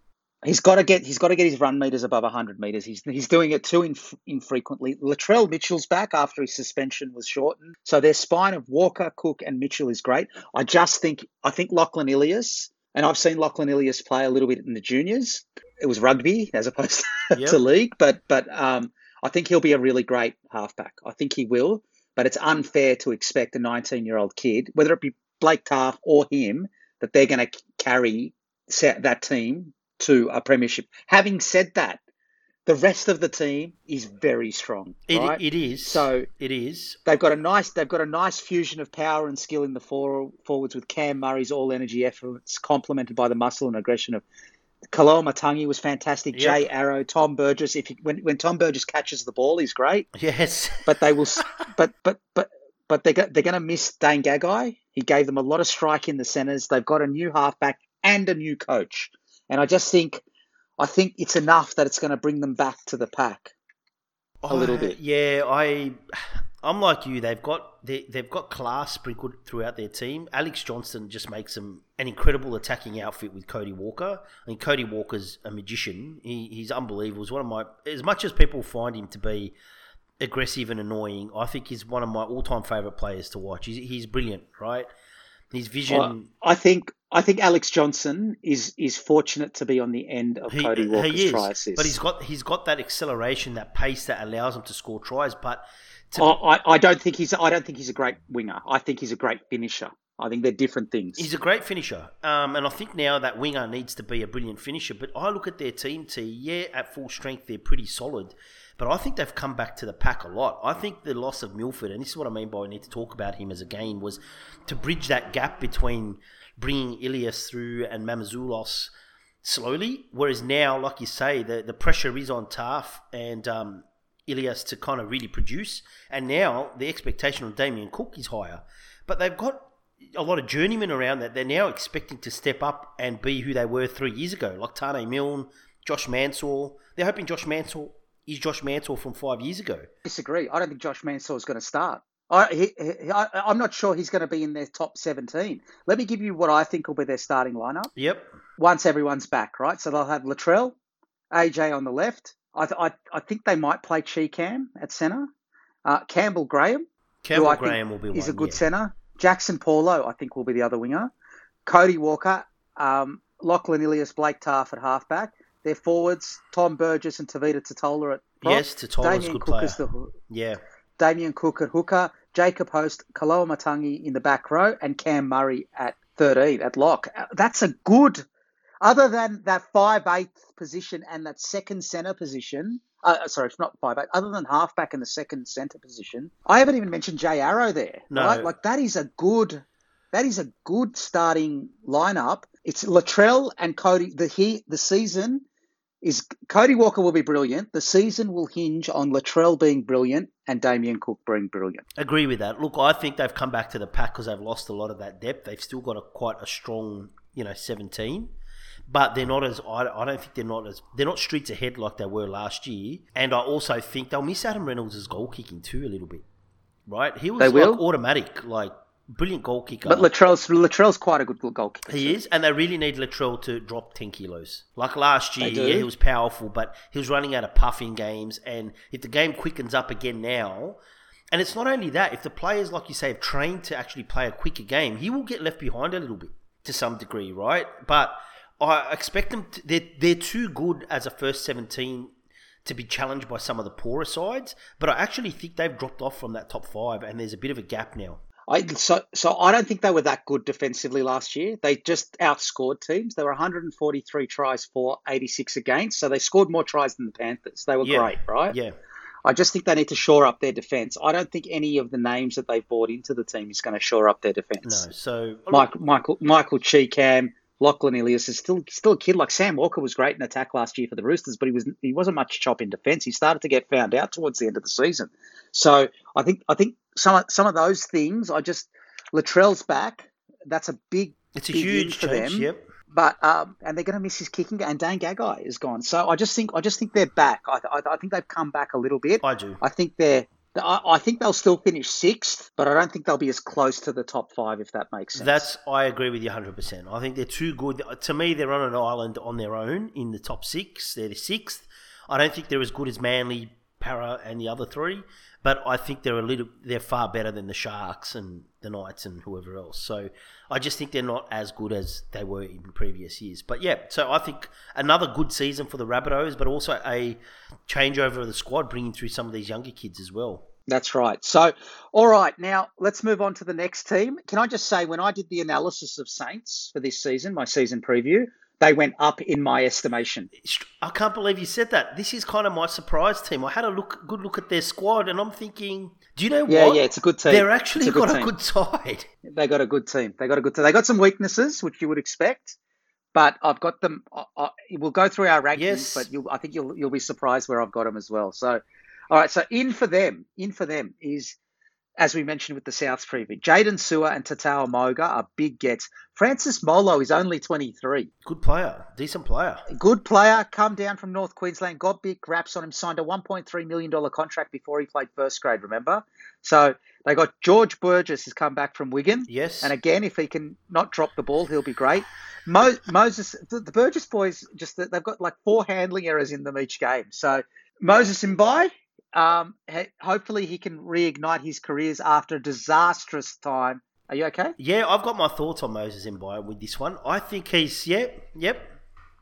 Speaker 2: He's got to get he's got to get his run meters above 100 meters. He's he's doing it too inf- infrequently. Latrell Mitchell's back after his suspension was shortened, so their spine of Walker, Cook, and Mitchell is great. I just think I think Lachlan Ilias, and I've seen Lachlan Ilias play a little bit in the juniors. It was rugby as opposed [laughs] to,
Speaker 3: Yep.
Speaker 2: to league, but but um, I think he'll be a really great halfback. I think he will, but it's unfair to expect a 19 year old kid, whether it be Blake Taaffe or him, that they're going to carry set that team to a premiership. Having said that, the rest of the team is very strong.
Speaker 3: It,
Speaker 2: right?
Speaker 3: it is.
Speaker 2: So
Speaker 3: it is.
Speaker 2: they've got a nice they've got a nice fusion of power and skill in the for, forwards with Cam Murray's all energy efforts complemented by the muscle and aggression of Koloamatangi was fantastic.
Speaker 3: Yep.
Speaker 2: Jai Arrow, Tom Burgess. If he, when when Tom Burgess catches the ball, he's great.
Speaker 3: Yes.
Speaker 2: But they will. [laughs] but but but but they're they're going to miss Dane Gagai. He gave them a lot of strike in the centres. They've got a new halfback and a new coach, and I just think I think it's enough that it's going to bring them back to the pack. A little bit.
Speaker 3: Yeah, I, I'm like you. They've got they, they've got class sprinkled throughout their team. Alex Johnston just makes them an incredible attacking outfit with Cody Walker. I mean, Cody Walker's a magician. He, he's unbelievable. He's one of my as much as people find him to be aggressive and annoying. I think he's one of my all-time favorite players to watch. He's, he's brilliant, right? His vision.
Speaker 2: Well, I think I think Alex Johnston is is fortunate to be on the end of Cody Walker's
Speaker 3: he is,
Speaker 2: try assist.
Speaker 3: but he's got he's got that acceleration, that pace that allows him to score tries. But to,
Speaker 2: I, I- don't think he's I don't think he's a great winger. I think he's a great finisher. I think they're different things.
Speaker 3: He's a great finisher, um, and I think now that winger needs to be a brilliant finisher. But I look at their team, T. Yeah, at full strength, they're pretty solid, but I think they've come back to the pack a lot. I think the loss of Milford, and this is what I mean by I need to talk about him as a game, was to bridge that gap between bringing Ilias through and Mamazoulos slowly. Whereas now, like you say, the the pressure is on Taaffe and um, Ilias to kind of really produce, and now the expectation of Damien Cook is higher. But they've got a lot of journeymen around that they're now expecting to step up and be who they were three years ago, like Taane Milne, Josh Mansour. They're hoping Josh Mansour is Josh Mansour from five years ago.
Speaker 2: disagree. I don't think Josh Mansour is going to start. I, he, he, I, I'm not sure he's going to be in their top 17. Let me give you what I think will be their starting lineup
Speaker 3: Yep.
Speaker 2: once everyone's back, right? So they'll have Latrell, AJ on the left. I, th- I, I think they might play Chee-Kam at centre. Uh, Campbell Graham,
Speaker 3: Campbell
Speaker 2: who I think
Speaker 3: Graham will be one.
Speaker 2: a good
Speaker 3: yeah.
Speaker 2: centre. Jaxson Paulo, I think, will be the other winger. Cody Walker, um, Lachlan Ilias, Blake Taaffe at halfback. their forwards, Tom Burgess and Tevita Tatola at prop.
Speaker 3: Yes, Tatola's
Speaker 2: Damien
Speaker 3: good
Speaker 2: Cook
Speaker 3: player.
Speaker 2: the
Speaker 3: Yeah.
Speaker 2: Damien Cook at hooker, Jacob Host, Koloamatangi in the back row, and Cam Murray at 13 at lock. Uh, That's a good, other than that 5'8 position and that second centre position. Uh, sorry, it's not 5'8. Other than halfback and the second centre position, I haven't even mentioned Jai Arrow there.
Speaker 3: No.
Speaker 2: Right? Like, that is a good. That is a good starting lineup. It's Latrell and Cody. The he, the season is Cody Walker will be brilliant. The season will hinge on Latrell being brilliant and Damien Cook being brilliant.
Speaker 3: Agree with that. Look, I think they've come back to the pack because they've lost a lot of that depth. They've still got a quite a strong, you know, seventeen, but they're not as. I, I don't think they're not as. They're not streets ahead like they were last year. And I also think they'll miss Adam Reynolds' goal kicking too a little bit. Right? He was
Speaker 2: They
Speaker 3: like
Speaker 2: will?
Speaker 3: automatic, like brilliant goal kicker.
Speaker 2: But Latrell's Latrell's quite a good goal kicker.
Speaker 3: He is, and they really need Latrell to drop 10 kilos. Like last year, yeah, he was powerful, but he was running out of puff in games. And if the game quickens up again now, and it's not only that, if the players, like you say, have trained to actually play a quicker game, he will get left behind a little bit to some degree, right? But I expect them, to, they're, they're too good as a first 17 to be challenged by some of the poorer sides. But I actually think they've dropped off from that top five, and there's a bit of a gap now.
Speaker 2: I, so, so I don't think they were that good defensively last year. They just outscored teams. They were 143 tries for 86 against, so they scored more tries than the Panthers. They were
Speaker 3: Yeah.
Speaker 2: great, right?
Speaker 3: Yeah.
Speaker 2: I just think they need to shore up their defense. I don't think any of the names that they've brought into the team is going to shore up their defense. No.
Speaker 3: So,
Speaker 2: Mike, Michael, Michael Chee-Kam, Lachlan Ilias is still still a kid. Like Sam Walker was great in attack last year for the Roosters, but he was he wasn't much chop in defence. He started to get found out towards the end of the season. So I think I think some of, some of those things. I just Latrell's back. That's a big
Speaker 3: it's a
Speaker 2: big
Speaker 3: huge
Speaker 2: for
Speaker 3: change.
Speaker 2: them.
Speaker 3: Yep.
Speaker 2: but um, and they're going to miss his kicking, and Dan Gagai is gone. So I just think I just think they're back. I, I, I think they've come back a little bit.
Speaker 3: I do.
Speaker 2: I think they're. I I think they'll still finish sixth, but I don't think they'll be as close to the top five if that makes sense.
Speaker 3: That's I agree with you 100%. I think they're too good. To me, they're on an island on their own in the top six. They're the sixth. I don't think they're as good as Manly, Para, and the other three, but I think they're a little. They're far better than the Sharks and the Knights and whoever else. So I just think they're not as good as they were in previous years. But yeah, so I think another good season for the Rabbitohs, but also a changeover of the squad, bringing through some of these younger kids as well.
Speaker 2: That's right. So, all right, now let's move on to the next team. Can I just say, when I did the analysis of Saints for this season, my season preview, they went up in my estimation.
Speaker 3: I can't believe you said that. This is kind of my surprise team. I had a look, good look at their squad, and I'm thinking, do you know
Speaker 2: Yeah,
Speaker 3: what?
Speaker 2: yeah, it's a good team.
Speaker 3: They're actually
Speaker 2: a
Speaker 3: got a good side.
Speaker 2: They got a good team. They got a good team. They got some weaknesses, which you would expect, but I've got them. I, I, we'll go through our rankings,
Speaker 3: Yes.
Speaker 2: but I think you'll you'll be surprised where I've got them as well. So, all right. So in for them, in for them is, as we mentioned with the Souths preview, Jaydn Su'A and Tautau Moga are big gets. Francis Molo is only 23.
Speaker 3: Good player, decent player.
Speaker 2: Good player, come down from North Queensland, got big raps on him, signed a $1.3 million contract before he played first grade, remember? So they got George Burgess has come back from Wigan.
Speaker 3: Yes.
Speaker 2: And again, if he can not drop the ball, he'll be great. Mo- Moses, the, the Burgess boys, just they've got like four handling errors in them each game. So Moses Mbye, um, hopefully he can reignite his careers after a disastrous time. Are you okay?
Speaker 3: Yeah, I've got my thoughts on Moses Mbye with this one. I think he's yeah, yep.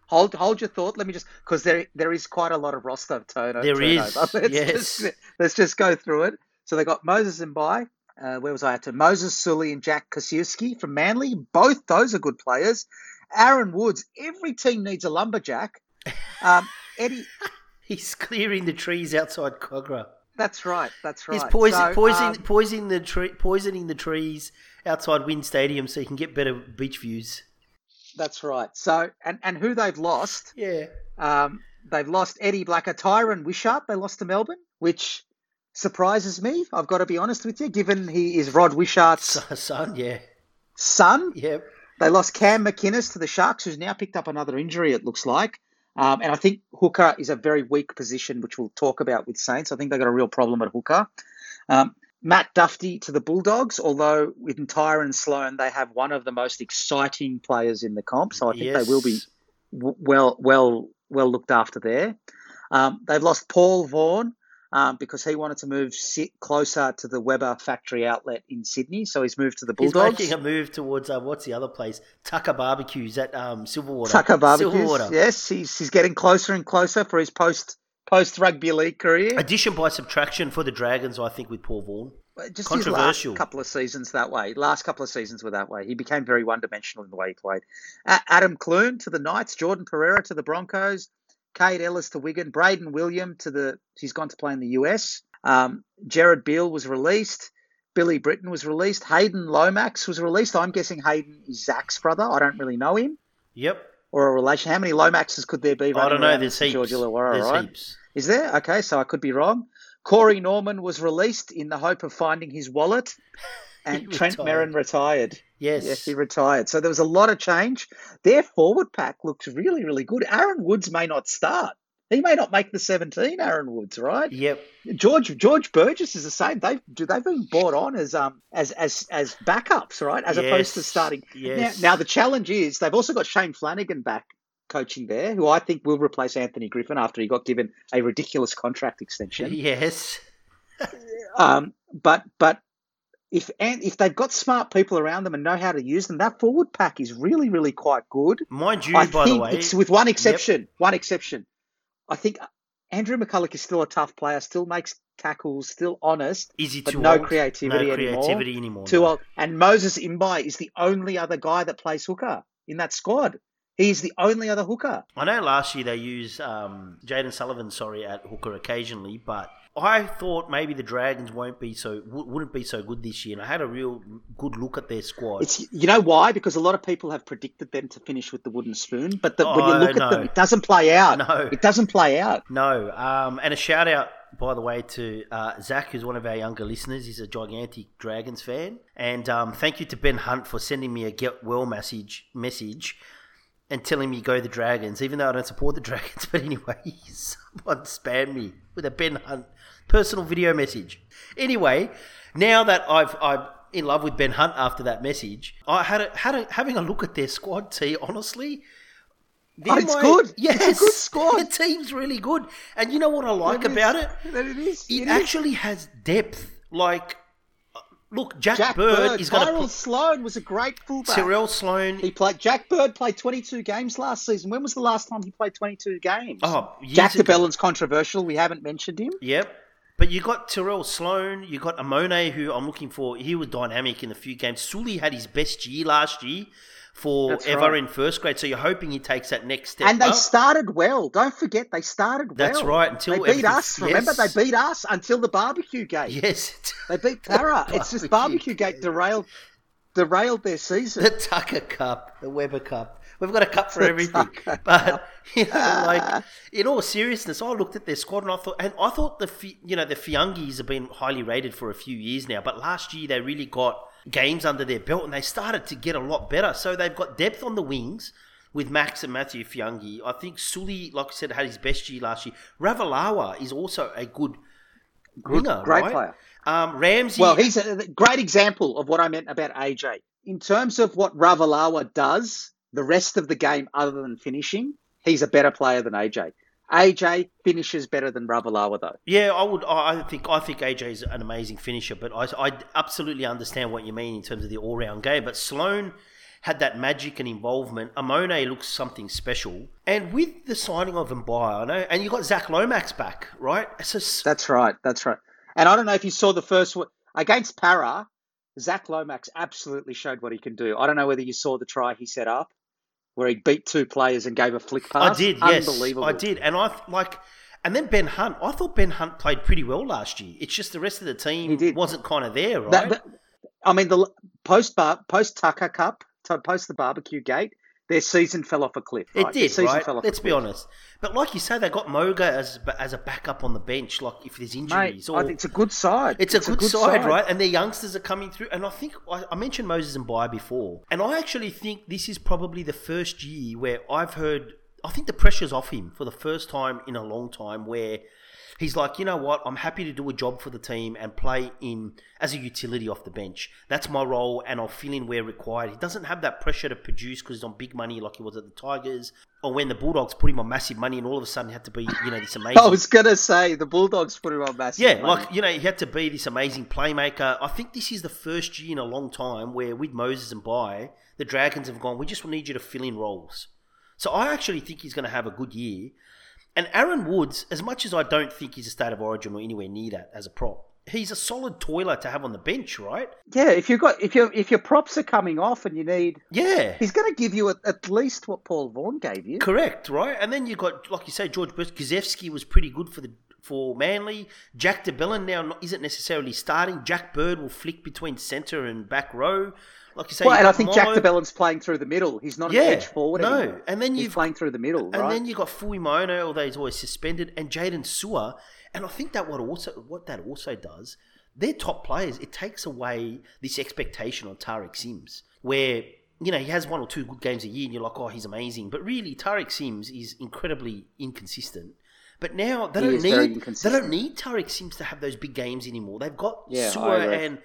Speaker 2: Hold hold your thought. Let me just because there there is quite a lot of roster turnover.
Speaker 3: There is,
Speaker 2: turnover. [laughs] Let's
Speaker 3: yes.
Speaker 2: Just, let's just go through it. So they got Moses Mbye. Uh, where was I at? To Moses Suli and Jack Gosiewski from Manly. Both those are good players. Aaron Woods. Every team needs a lumberjack. Um, Eddie.
Speaker 3: He's [laughs] clearing the trees outside Kogarah.
Speaker 2: That's right. That's right.
Speaker 3: He's poison,
Speaker 2: So,
Speaker 3: poisoning,
Speaker 2: um,
Speaker 3: poisoning the tree, poisoning the trees outside WIN Stadium so you can get better beach views.
Speaker 2: that's right. So and and who they've lost?
Speaker 3: Yeah,
Speaker 2: Um, they've lost Eddie Blacker, Tyran Wishart. They lost to Melbourne, which surprises me. I've got to be honest with you, given he is Rod Wishart's
Speaker 3: son, son yeah,
Speaker 2: son.
Speaker 3: yep.
Speaker 2: They lost Cam McInnes to the Sharks, who's now picked up another injury. It looks like. Um, and I think hooker is a very weak position, which we'll talk about with Saints. I think they've got a real problem at hooker. Um, Matt Duffy to the Bulldogs, although with Tyrell Sloan, they have one of the most exciting players in the comp, so I think
Speaker 3: Yes.
Speaker 2: they will be w- well, well, well looked after there. Um, they've lost Paul Vaughan, um, because he wanted to move sit closer to the Weber factory outlet in Sydney. So he's moved to the Bulldogs.
Speaker 3: He's making a move towards uh, what's the other place? Tucker Barbecues at um, Silverwater.
Speaker 2: Tucker barbecues.
Speaker 3: Silverwater.
Speaker 2: Yes, he's he's getting closer and closer for his post post rugby league career.
Speaker 3: Addition by subtraction for the Dragons, I think, with Paul Vaughan.
Speaker 2: Just
Speaker 3: Controversial.
Speaker 2: couple of seasons that way. Last couple of seasons were that way. He became very one dimensional in the way he played. Adam Clune to the Knights, Jordan Pereira to the Broncos, Kaide Ellis to Wigan, Braden William to the. He's gone to play in the US. Um, Jared Beale was released. Billy Britton was released. Hayden Lomax was released. I'm guessing Hayden is Zach's brother. I don't really know him
Speaker 3: Yep.
Speaker 2: or a relation. How many Lomaxes could there be?
Speaker 3: I don't know. There's heaps.
Speaker 2: Georgia Illawarra,
Speaker 3: There's
Speaker 2: right?
Speaker 3: heaps.
Speaker 2: Is there? Okay, so I could be wrong. Corey Norman was released in the hope of finding his wallet, [laughs] and Trent. Merrin retired.
Speaker 3: Yes.
Speaker 2: Yes, he retired. So there was a lot of change. Their forward pack looks really, really good. Aaron Woods may not start. He may not make the 17, Aaron Woods, right?
Speaker 3: Yep.
Speaker 2: George George Burgess is the same. They've they've been brought on as um as as as backups, right? As opposed to starting.
Speaker 3: yes.
Speaker 2: Now, now the challenge is they've also got Shane Flanagan back coaching there, who I think will replace Anthony Griffin after he got given a ridiculous contract extension. [laughs]
Speaker 3: Yes.
Speaker 2: Um, but but if and if they've got smart people around them and know how to use them, that forward pack is really really quite good.
Speaker 3: Mind you,
Speaker 2: I
Speaker 3: by
Speaker 2: think
Speaker 3: the way,
Speaker 2: it's with one exception. One exception. I think Andrew McCullough is still a tough player, still makes tackles, still honest,
Speaker 3: is he
Speaker 2: but no
Speaker 3: old?
Speaker 2: creativity
Speaker 3: no
Speaker 2: anymore.
Speaker 3: creativity anymore.
Speaker 2: too
Speaker 3: no.
Speaker 2: old. And Moses Mbye is the only other guy that plays hooker in that squad. He's the only other hooker.
Speaker 3: I know last year they used um, Jaden Sullivan, sorry, at hooker occasionally, but I thought maybe the Dragons won't be so wouldn't be so good this year. And I had a real good look at their squad.
Speaker 2: It's you know why? Because a lot of people have predicted them to finish with the wooden spoon, but the, when you
Speaker 3: Oh,
Speaker 2: look
Speaker 3: no.
Speaker 2: at them, it doesn't play out.
Speaker 3: No.
Speaker 2: It doesn't play out.
Speaker 3: No, um, and a shout out, by the way, to uh, Zach, who's one of our younger listeners. He's a gigantic Dragons fan, and um, thank you to Ben Hunt for sending me a get well message message and telling me go the Dragons, even though I don't support the [laughs] Dragons. But anyway, [laughs] someone spammed me with a Ben Hunt personal video message. Anyway, now that I've I'm in love with Ben Hunt after that message, I had a, had a, having a look at their squad. T honestly.
Speaker 2: Oh, it's
Speaker 3: my-
Speaker 2: good. [laughs]
Speaker 3: Yes,
Speaker 2: It's a good squad.
Speaker 3: The team's really good, and you know what I like
Speaker 2: It is.
Speaker 3: about it?
Speaker 2: That it is.
Speaker 3: It
Speaker 2: It is.
Speaker 3: actually has depth. Like, look, Jack,
Speaker 2: Jack
Speaker 3: Bird,
Speaker 2: Bird,
Speaker 3: is going to
Speaker 2: Tyrell
Speaker 3: put
Speaker 2: Sloan was a great fullback.
Speaker 3: Tyrell Sloan.
Speaker 2: He played. Jack Bird played 22 games last season. When was the last time he played 22 games?
Speaker 3: Oh,
Speaker 2: Jack
Speaker 3: ago.
Speaker 2: de Belin's controversial. We haven't mentioned him.
Speaker 3: Yep. But you got Tyrell Sloan, you got Amone, who I'm looking for. He was dynamic in a few games. Sully had his best year last year for
Speaker 2: That's
Speaker 3: ever
Speaker 2: right.
Speaker 3: in first grade. So you're hoping he takes that next step.
Speaker 2: And they
Speaker 3: up.
Speaker 2: started well. Don't forget, they started well.
Speaker 3: That's right, until
Speaker 2: they beat us. Remember, they beat us until the barbecue gate.
Speaker 3: Yes.
Speaker 2: They beat [laughs] Para. it's just
Speaker 3: Barbecue
Speaker 2: barbecue gate derailed, derailed their season.
Speaker 3: the Tucker Cup, the Weber Cup. We've got a cup for everything. [laughs] But [laughs] you know, like in all seriousness, I looked at their squad and I thought, and I thought the you know the Feagais have been highly rated for a few years now, but last year they really got games under their belt and they started to get a lot better. So they've got depth on the wings. With Max and Matthew Feagai, I think Sully, like I said, had his best year last year. Ravalawa is also a good winger,
Speaker 2: great
Speaker 3: right?
Speaker 2: player.
Speaker 3: Um, Ramsey,
Speaker 2: Well, he's a great example of what I meant about AJ. In terms of what Ravalawa does, the rest of the game, other than finishing, he's a better player than AJ. AJ finishes better than Ravalawa, though.
Speaker 3: Yeah, I would. I think I think AJ is an amazing finisher, but I, I absolutely understand what you mean in terms of the all-round game. But Sloan had that magic and involvement. Amone looks something special, and with the signing of Mbye, I know, and you got Zach Lomax back, right? Just,
Speaker 2: That's right. That's right. And I don't know if you saw the first one against Para. Zach Lomax absolutely showed what he can do. I don't know whether you saw the try he set up, where he beat two players and gave a flick pass.
Speaker 3: I did, yes,
Speaker 2: Unbelievable.
Speaker 3: I did, and I like. And then Ben Hunt, I thought Ben Hunt played pretty well last year. It's just the rest of the team
Speaker 2: He did.
Speaker 3: wasn't kind of there, right?
Speaker 2: That, that- I mean, the post bar, post Tucker Cup, post the barbecue gate, their season fell off a cliff.
Speaker 3: It
Speaker 2: right? Their
Speaker 3: did,
Speaker 2: season
Speaker 3: right?
Speaker 2: fell off
Speaker 3: Let's be honest. But like you say, they got Moga as as a backup on the bench. Like if there's injuries,
Speaker 2: Mate,
Speaker 3: or
Speaker 2: I think it's a good side.
Speaker 3: It's, a, good side, right? And their youngsters are coming through. And I think I, I mentioned Moses Mbye before, and I actually think this is probably the first year where I've heard. I think the pressure's off him for the first time in a long time, where He's like, you know what? I'm happy to do a job for the team and play in as a utility off the bench. That's my role, and I'll fill in where required. He doesn't have that pressure to produce because he's on big money like he was at the Tigers, or when the Bulldogs put him on massive money, and all of a sudden he had to be, you know, this [laughs] amazing.
Speaker 2: I was gonna say the Bulldogs put him on massive.
Speaker 3: Yeah,
Speaker 2: money.
Speaker 3: like you know, he had to be this amazing playmaker. I think this is the first year in a long time where with Moses Mbye, the Dragons have gone. We just need you to fill in roles. So I actually think he's going to have a good year. And Aaron Woods, as much as I don't think he's a state of origin or anywhere near that as a prop, he's a solid toiler to have on the bench, right?
Speaker 2: yeah, if you've got if your if your props are coming off and you need,
Speaker 3: Yeah.
Speaker 2: he's going to give you at, at least what Paul Vaughan gave you.
Speaker 3: Correct, right? And then you've got, like you say, George Gosiewski was pretty good for the for Manly. Jack de Belin now isn't necessarily starting. Jack Bird will flick between centre and back row. Like you say,
Speaker 2: Well,
Speaker 3: you
Speaker 2: and I think Jack
Speaker 3: Mo-
Speaker 2: de Belin's playing through the middle. He's not
Speaker 3: Yeah,
Speaker 2: an edge forward
Speaker 3: no.
Speaker 2: anymore.
Speaker 3: And then you're
Speaker 2: playing through the middle,
Speaker 3: And
Speaker 2: right?
Speaker 3: then you have got Fuimaono, although he's always suspended, and Jaydn Su'A. And I think that what also what that also does, they're top players. It takes away this expectation on Tariq Sims, where you know he has one or two good games a year, and you're like, oh, he's amazing. But really, Tariq Sims is incredibly inconsistent. But now they
Speaker 2: He
Speaker 3: don't need they don't need Tariq Sims to have those big games anymore. They've got
Speaker 2: Yeah, Su'A
Speaker 3: and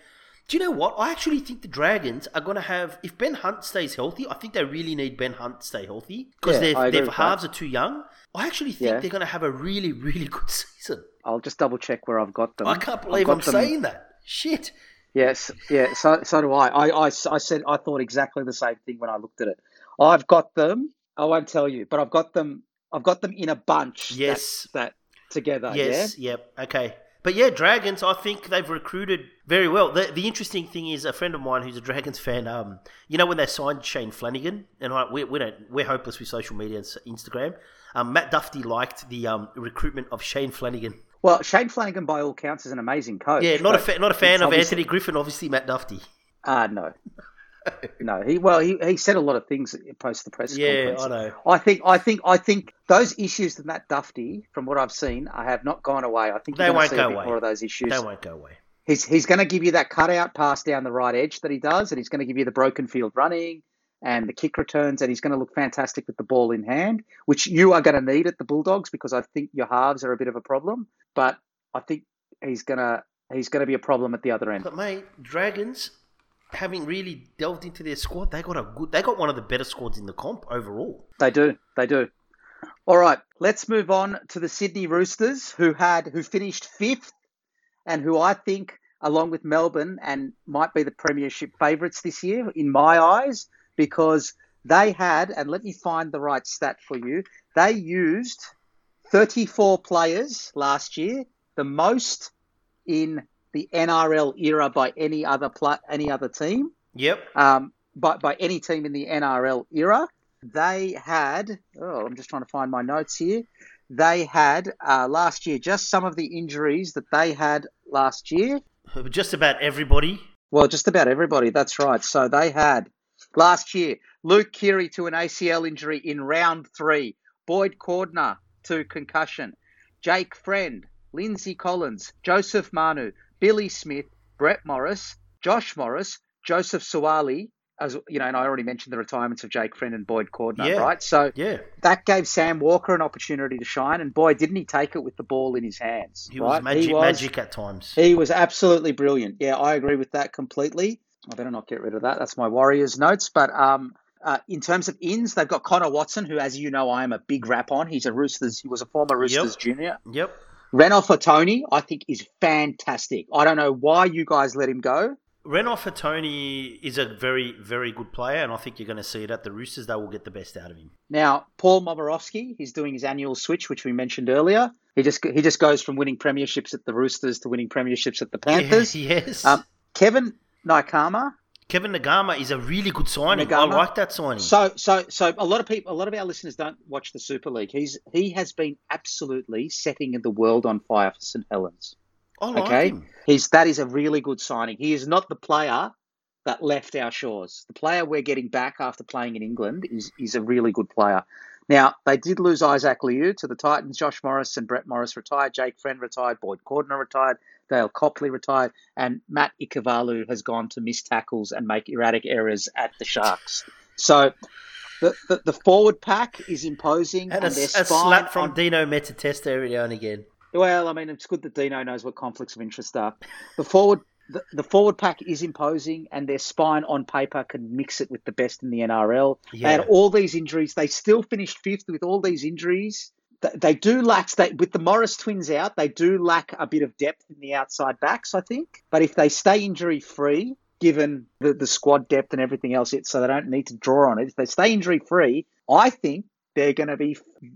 Speaker 3: do you know what? I actually think the Dragons are going to have, if Ben Hunt stays healthy, I think they really need Ben Hunt to stay healthy because
Speaker 2: Yeah,
Speaker 3: their,
Speaker 2: with that.
Speaker 3: halves are too young. I actually think
Speaker 2: Yeah.
Speaker 3: they're going to have a really, really good [laughs] season.
Speaker 2: I'll just double check where I've got them.
Speaker 3: I can't believe I'm
Speaker 2: them-
Speaker 3: saying that. Shit.
Speaker 2: Yes, yeah. So so do I. I, I. I said I thought exactly the same thing when I looked at it. I've got them. I won't tell you, but I've got them. I've got them in a bunch.
Speaker 3: Yes.
Speaker 2: That, together.
Speaker 3: Yes. Yep. Okay. But yeah, Dragons. I think they've recruited very well. The, the interesting thing is, a friend of mine who's a Dragons fan. Um, you know when they signed Shane Flanagan, and I, we, we don't, we're hopeless with social media and Instagram. Um, Matt Duffy liked the um, recruitment of Shane Flanagan.
Speaker 2: Well, Shane Flanagan, by all counts, is an amazing coach.
Speaker 3: Yeah, not a fa- not a fan of
Speaker 2: obviously-
Speaker 3: Anthony Griffin. Obviously, Matt Duffy.
Speaker 2: Ah, no, [laughs] no. He well, he, he said a lot of things post the press
Speaker 3: Yeah,
Speaker 2: conference.
Speaker 3: I know.
Speaker 2: I think, I think, I think those issues with Matt Duffy, from what I've seen, I have not gone away. I think
Speaker 3: They won't
Speaker 2: see
Speaker 3: go away.
Speaker 2: more of those issues.
Speaker 3: They won't go away.
Speaker 2: He's he's going to give you that cutout pass down the right edge that he does, and he's going to give you the broken field running and the kick returns, and he's going to look fantastic with the ball in hand, which you are going to need at the Bulldogs because I think your halves are a bit of a problem. But I think he's gonna he's going to be a problem at the other end.
Speaker 3: But mate, Dragons, having really delved into their squad, they got a good. They got one of the better squads in the comp overall.
Speaker 2: They do. They do. All right, let's move on to the Sydney Roosters, who had who finished fifth, and who I think, along with Melbourne, and might be the premiership favourites this year in my eyes, because they had, and let me find the right stat for you. They used 34 players last year, the most in the NRL era by any other pla- any other team
Speaker 3: Yep.
Speaker 2: um, by, by any team in the NRL era. They had, oh, I'm just trying to find my notes here. They had uh, last year just some of the injuries that they had last year.
Speaker 3: Just about everybody.
Speaker 2: Well, just about everybody. That's right. So they had last year Luke Keary to an ACL injury in round three, Boyd Cordner to concussion, Jake Friend, Lindsay Collins, Joseph Manu, Billy Smith, Brett Morris, Josh Morris, Joseph Suaalii. As you know, and I already mentioned the retirements of Jake Friend and Boyd Cordner,
Speaker 3: Yeah.
Speaker 2: right? So
Speaker 3: Yeah.
Speaker 2: that gave Sam Walker an opportunity to shine, and boy, didn't he take it with the ball in his hands.
Speaker 3: He
Speaker 2: right?
Speaker 3: was magic,
Speaker 2: He was-
Speaker 3: magic at times.
Speaker 2: he was absolutely brilliant. Yeah, I agree with that completely. I better not get rid of that. That's my Warriors notes. But um, uh, in terms of ins, they've got Connor Watson, who, as you know, I am a big rap on. He's a Roosters. He was a former Roosters junior.
Speaker 3: Yep.
Speaker 2: Renouf Atoni, I think, is fantastic. I don't know why you guys let him go.
Speaker 3: Renouf for Tony is a very, very good player, and I think you're going to see it at the Roosters. They will get the best out of him.
Speaker 2: Now, Paul Momirovski, he's doing his annual switch, which we mentioned earlier. He just he just goes from winning premierships at the Roosters to winning premierships at the Panthers.
Speaker 3: yes.
Speaker 2: Um, Kevin Naiqama,
Speaker 3: Kevin Naiqama is a really good signing.
Speaker 2: Naiqama?
Speaker 3: I like that signing.
Speaker 2: So, so, so a lot of people, a lot of our listeners don't watch the Super League. He's he has been absolutely setting the world on fire for St Helens.
Speaker 3: I like
Speaker 2: Okay,
Speaker 3: him.
Speaker 2: he's that is a really good signing. He is not the player that left our shores. The player we're getting back after playing in England is is a really good player. Now they did lose Isaac Liu to the Titans. Josh Morris and Brett Morris retired. Jake Friend retired. Boyd Cordner retired. Dale Copley retired, and Matt Ikuvalu has gone to miss tackles and make erratic errors at the Sharks. So. The, the, the forward pack is imposing
Speaker 3: And a,
Speaker 2: and
Speaker 3: a
Speaker 2: spying
Speaker 3: slap from
Speaker 2: on-
Speaker 3: Dino Metatesta every now and again.
Speaker 2: Well, I mean, it's good that Dino knows what conflicts of interest are. The forward, the, the forward pack is imposing, and their spine on paper can mix it with the best in the NRL. They
Speaker 3: Yeah.
Speaker 2: had all these injuries. They still finished fifth with all these injuries. Th- They do lack they, with the Morris twins out. They do lack a bit of depth in the outside backs, I think. But if they stay injury free, given the, the squad depth and everything else, it so they don't need to draw on it. If they stay injury free, I think they're going to be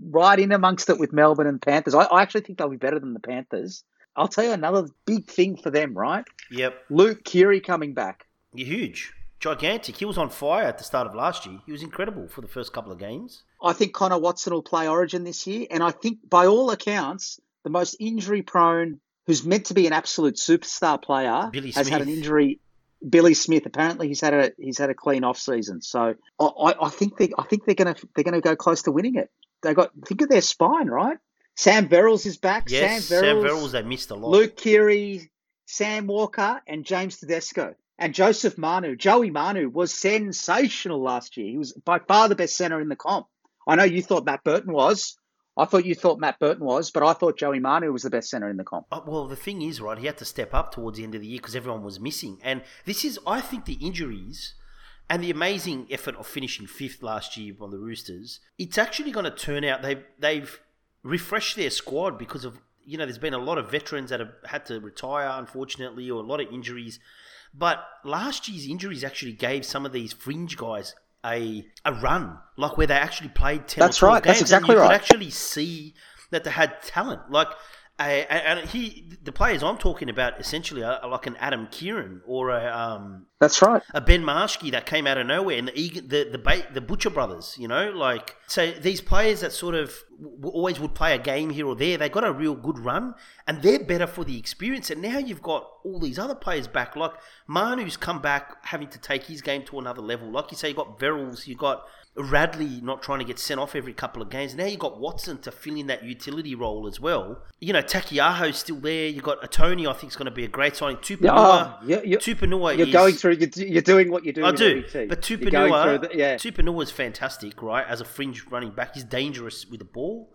Speaker 2: right in amongst it with Melbourne and Panthers. I, I actually think they'll be better than the Panthers. I'll tell you another big thing for them, right?
Speaker 3: Yep.
Speaker 2: Luke Keary coming back.
Speaker 3: You're huge. Gigantic. He was on fire at the start of last year. He was incredible for the first couple of games.
Speaker 2: I think Connor Watson will play Origin this year, and I think by all accounts, the most injury prone, who's meant to be an absolute superstar player,
Speaker 3: Billy
Speaker 2: has had an injury. Billy Smith. Apparently, he's had a he's had a clean off season. So I, I, I think they I think they're gonna they're gonna go close to winning it. They got think of their spine, right? Sam Verrills is back.
Speaker 3: Yes,
Speaker 2: Sam
Speaker 3: Sam
Speaker 2: Verrills,
Speaker 3: Verrills, they missed a lot.
Speaker 2: Luke Keary, Sam Walker, and James Tedesco. And Joseph Manu, Joey Manu was sensational last year. He was by far the best centre in the comp. I know you thought Matt Burton was. I thought you thought Matt Burton was, but I thought Joey Manu was the best centre in the comp.
Speaker 3: Uh, well, the thing is, right, he had to step up towards the end of the year because everyone was missing. And this is, I think, the injuries and the amazing effort of finishing fifth last year on the Roosters. It's actually going to turn out they've they've refreshed their squad because of you know there's been a lot of veterans that have had to retire unfortunately or a lot of injuries. But last year's injuries actually gave some of these fringe guys a a run, like where they actually played ten.
Speaker 2: That's
Speaker 3: or 12
Speaker 2: right, that's
Speaker 3: games,
Speaker 2: exactly
Speaker 3: and you
Speaker 2: right.
Speaker 3: Could actually see that they had talent. Like, and he, the players I'm talking about, essentially are, like an Adam Keighran or a um,
Speaker 2: That's right.
Speaker 3: a Ben Marschke that came out of nowhere, and the the the, ba- the Butcher brothers, you know, like so these players that sort of w- always would play a game here or there, they got a real good run, and they're better for the experience. And now you've got all these other players back, like Manu's come back having to take his game to another level. Like you say, you got Verrills, you got Radley not trying to get sent off every couple of games. Now you've got Watson to fill in that utility role as well. You know, Taukeiaho's still there. You've got Atoni, I think is going to be a great signing.
Speaker 2: Tupouniua, oh, you- you-
Speaker 3: Tupouniua
Speaker 2: You're
Speaker 3: is,
Speaker 2: going through. You're, you're doing what you do.
Speaker 3: I do, but
Speaker 2: You're Tupouniua, the- yeah.
Speaker 3: Tupouniua is fantastic, right? As a fringe running back, he's dangerous with the ball.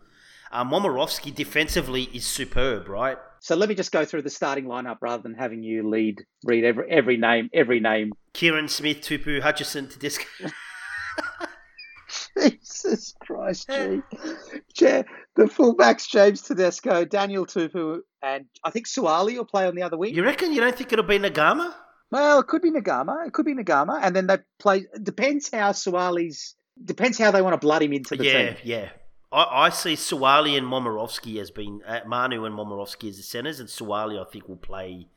Speaker 3: Um, Momirovski defensively is superb, right?
Speaker 2: So let me just go through the starting lineup rather than having you lead read every every name every name.
Speaker 3: Kieran Smith, Tupu, Hutchison, Tedesco. [laughs] [laughs]
Speaker 2: Jesus Christ, gee. Ja- the fullbacks James Tedesco, Daniel Tupu, and I think Suaalii will play on the other wing.
Speaker 3: You reckon you don't think it'll be Naiqama?
Speaker 2: Well, it could be Naiqama. It could be Naiqama, and then they play. Depends how Suaalii's. Depends how they want to blood him into the
Speaker 3: Yeah,
Speaker 2: team.
Speaker 3: yeah. I, I see Suaalii and Momirovski as being uh, Manu and Momirovski as the centers, and Suaalii I think will play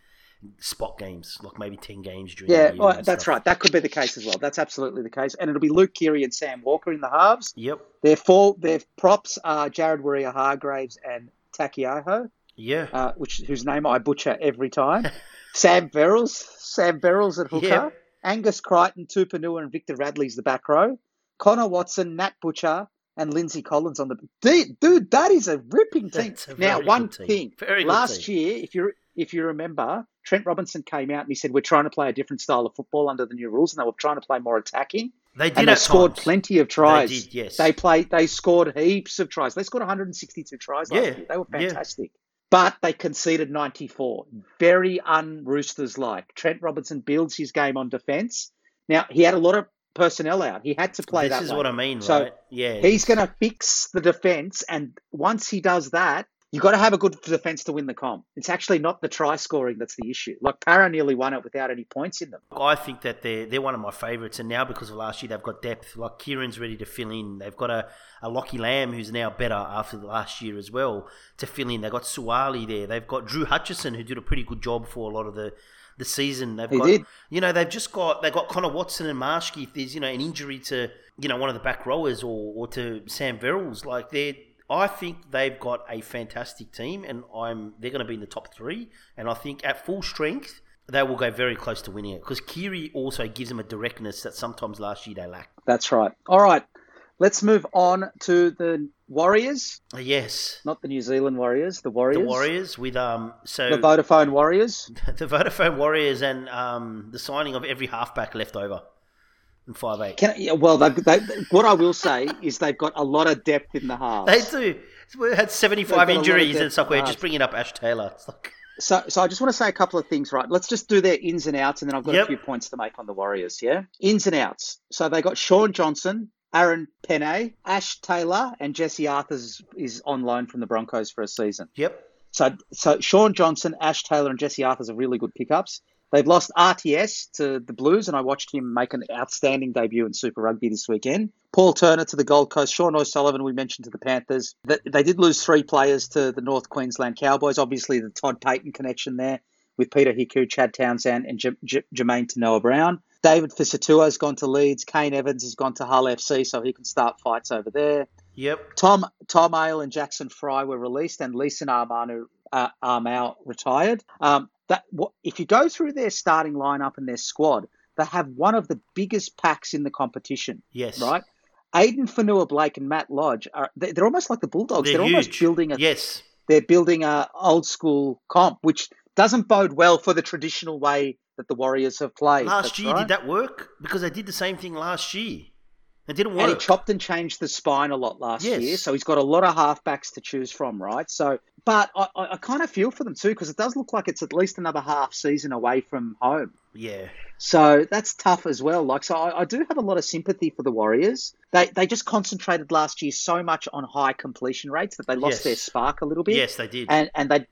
Speaker 3: spot games, like maybe ten games during
Speaker 2: Yeah,
Speaker 3: the year.
Speaker 2: well, that's
Speaker 3: stuff.
Speaker 2: right. That could be the case as well. That's absolutely the case, and it'll be Luke Keary and Sam Walker in the halves.
Speaker 3: Yep.
Speaker 2: Their four, their props are Jared Waerea-Hargreaves and Taukeiaho.
Speaker 3: Yeah.
Speaker 2: uh, which whose name I butcher every time. [laughs] Sam Verrills, Sam Verrills at hooker.
Speaker 3: Yeah.
Speaker 2: Angus Crichton, Tupouniua, and Victor Radley's the back row. Connor Watson, Nat Butcher, and Lindsay Collins on the dude. dude that is a ripping team.
Speaker 3: A
Speaker 2: now, one
Speaker 3: team.
Speaker 2: thing.
Speaker 3: Very
Speaker 2: last year, if you if you remember, Trent Robinson came out and he said we're trying to play a different style of football under the new rules, and they were trying to play more attacking.
Speaker 3: They did
Speaker 2: And they scored
Speaker 3: times.
Speaker 2: plenty of tries.
Speaker 3: did, yes.
Speaker 2: They played. They scored heaps of tries. They scored 162 tries last
Speaker 3: Yeah,
Speaker 2: year. They were
Speaker 3: yeah.
Speaker 2: fantastic. But they conceded 94. Very un-Roosters like. Trent Robinson builds his game on defence. Now he had a lot of personnel out. He had to play
Speaker 3: This
Speaker 2: that
Speaker 3: is
Speaker 2: way.
Speaker 3: what I mean,
Speaker 2: So
Speaker 3: right? Yeah.
Speaker 2: He's going to fix the defence, and once he does that, you got to have a good defence to win the comp. It's actually not the try scoring that's the issue. Like Para nearly won it without any points in them.
Speaker 3: I think that they're they're one of my favourites, and now because of last year, they've got depth. Like Keighran's ready to fill in. They've got a, a Lockie Lamb who's now better after the last year as well to fill in. They've got Suaalii there. They've got Drew Hutchison who did a pretty good job for a lot of the, the season. They've
Speaker 2: He
Speaker 3: got
Speaker 2: did.
Speaker 3: you know they've just got they've got Connor Watson and Marschke. If there's you know an injury to you know one of the back rowers or, or to Sam Verrills, like they're. I think they've got a fantastic team, and I'm they're going to be in the top three. And I think at full strength, they will go very close to winning it because Keary also gives them a directness that sometimes last year they lacked.
Speaker 2: That's right. All right. Let's move on to the Warriors,
Speaker 3: Yes,
Speaker 2: not the New Zealand Warriors, the Warriors.
Speaker 3: the Warriors with um so
Speaker 2: The Vodafone Warriors. [laughs]
Speaker 3: the Vodafone Warriors and um the signing of every halfback left over in five eight.
Speaker 2: Can, yeah, well, they, they, what I will say is they've got a lot of depth in the halves.
Speaker 3: They do. We had seventy five
Speaker 2: got a lot of
Speaker 3: injuries, and like we're just bringing up Ash Taylor. Like [laughs]
Speaker 2: So, so I just want to say a couple of things, right? Let's just do their ins and outs, and then I've got
Speaker 3: Yep.
Speaker 2: a few points to make on the Warriors. Yeah, ins and outs. So they got Shaun Johnson, Aaron Pene, Ash Taylor, and Jesse Arthurs is on loan from the Broncos for a season.
Speaker 3: yep,
Speaker 2: So, so Shaun Johnson, Ash Taylor, and Jesse Arthurs are really good pickups. They've lost RTS to the Blues, and I watched him make an outstanding debut in Super Rugby this weekend. Paul Turner to the Gold Coast, Sean O'Sullivan, we mentioned to the Panthers. They did lose three players to the North Queensland Cowboys. Obviously, the Todd Payten connection there with Peter Hiku, Chad Townsend, and J- J- Jamayne Taunoa-Brown. David Fusitu'a has gone to Leeds. Kane Evans has gone to Hull FC, so he can start fights over there.
Speaker 3: yep,
Speaker 2: Tom Tom Ale and Jackson Frei were released, and Leeson Armanu uh, Armau retired. Um, that what, if you go through their starting lineup and their squad, they have one of the biggest packs in the competition.
Speaker 3: yes,
Speaker 2: Right, Addin Fonua-Blake and Matt Lodge are they- they're almost like the Bulldogs.
Speaker 3: They're
Speaker 2: They're, almost building a
Speaker 3: yes,
Speaker 2: they're building a old school comp, which doesn't bode well for the traditional way that the Warriors have played.
Speaker 3: last
Speaker 2: That's
Speaker 3: year
Speaker 2: right.
Speaker 3: did that work? Because they did the same thing last year. It didn't
Speaker 2: And he chopped and changed the spine a lot last
Speaker 3: Yes.
Speaker 2: year, so he's got a lot of halfbacks to choose from, right? So, but I, I, I kind of feel for them too because it does look like it's at least another half season away from home.
Speaker 3: yeah,
Speaker 2: So that's tough as well. Like, so I, I do have a lot of sympathy for the Warriors. They they just concentrated last year so much on high completion rates that they lost
Speaker 3: Yes.
Speaker 2: their spark a little bit.
Speaker 3: yes, they did.
Speaker 2: And and they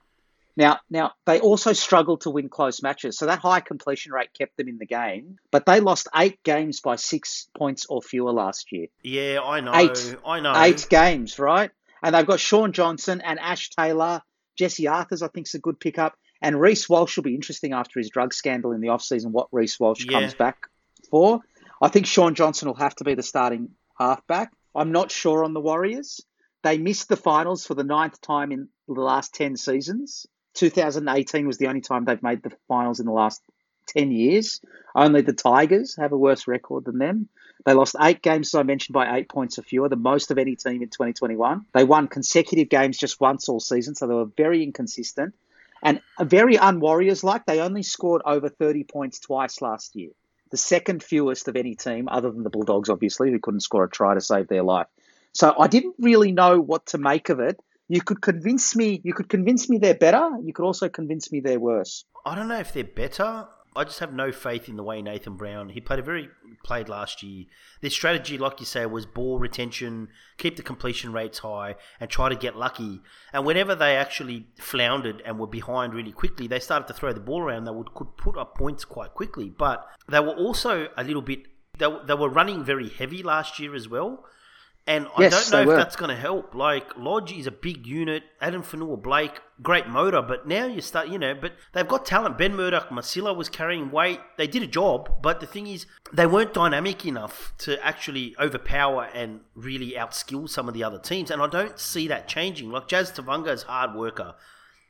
Speaker 2: now now they also struggled to win close matches. So that high completion rate kept them in the game. But they lost eight games by six points or fewer last year.
Speaker 3: yeah, I know,
Speaker 2: Eight.
Speaker 3: I know.
Speaker 2: Eight games, right? And they've got Shaun Johnson and Ash Taylor. Jesse Arthurs, I think, is a good pickup. And Reece Walsh will be interesting after his drug scandal in the offseason, what Reece Walsh
Speaker 3: Yeah.
Speaker 2: comes back for. I think Shaun Johnson will have to be the starting halfback. I'm not sure on the Warriors. They missed the finals for the ninth time in the last 10 seasons. 2018 was the only time they've made the finals in the last 10 years. Only the Tigers have a worse record than them. They lost eight games, as I mentioned, by eight points or fewer, the most of any team in 2021. They won consecutive games just once all season, so they were very inconsistent. And very un-Warriors like. They only scored over 30 points twice last year. The second fewest of any team, other than the Bulldogs, obviously, who couldn't score a try to save their life. So I didn't really know what to make of it. You could convince me. You could convince me they're better. You could also convince me they're worse.
Speaker 3: I don't know if they're better. I just have no faith in the way Nathan Brown. He played a very played last year. Their strategy, like you say, was ball retention, keep the completion rates high, and try to get lucky. And whenever they actually floundered and were behind really quickly, they started to throw the ball around. They would could put up points quite quickly. But they were also a little bit. They, they were running very heavy last year as well. And I
Speaker 2: Yes,
Speaker 3: don't know if
Speaker 2: were.
Speaker 3: that's going to help. Like Lodge is a big unit. Adam Fonua-Blake, great motor, but now you start, you know, but they've got talent. Ben Murdoch-Masila was carrying weight. They did a job, but the thing is, they weren't dynamic enough to actually overpower and really outskill some of the other teams. And I don't see that changing. Like Jazz Tevaga is hard worker.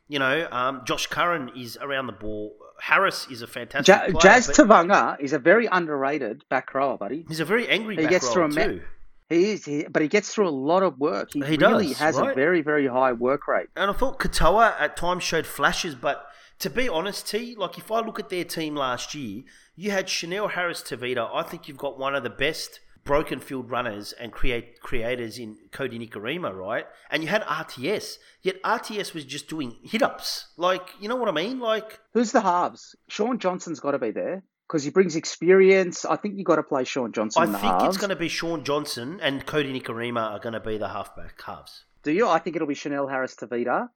Speaker 3: You know, um, Josh Curran is around the ball. Harris is a fantastic
Speaker 2: Ja-
Speaker 3: player.
Speaker 2: Jazz Tevaga is a very underrated back rower, buddy.
Speaker 3: he's a very angry
Speaker 2: He
Speaker 3: back
Speaker 2: gets through
Speaker 3: rower
Speaker 2: a ma-
Speaker 3: too.
Speaker 2: He is, he, but he gets through a lot of work. He,
Speaker 3: He
Speaker 2: really
Speaker 3: does,
Speaker 2: has a very, very high work rate.
Speaker 3: And I thought Katoa at times showed flashes, but to be honest, T, like if I look at their team last year, you had Chanel Harris-Tavita. I think you've got one of the best broken field runners and create creators in Kodi Nikorima, right? And you had RTS, yet RTS was just doing hit ups. Like, you know what I mean? Like,
Speaker 2: Who's the halves? Shaun Johnson's got to be there because he brings experience. I think you got to play Shaun Johnson
Speaker 3: I
Speaker 2: in the
Speaker 3: think
Speaker 2: halves.
Speaker 3: it's going to be Shaun Johnson and Kodi Nikorima are going to be the halfback halves.
Speaker 2: Do you? I think it'll be Chanel Harris-Tavita,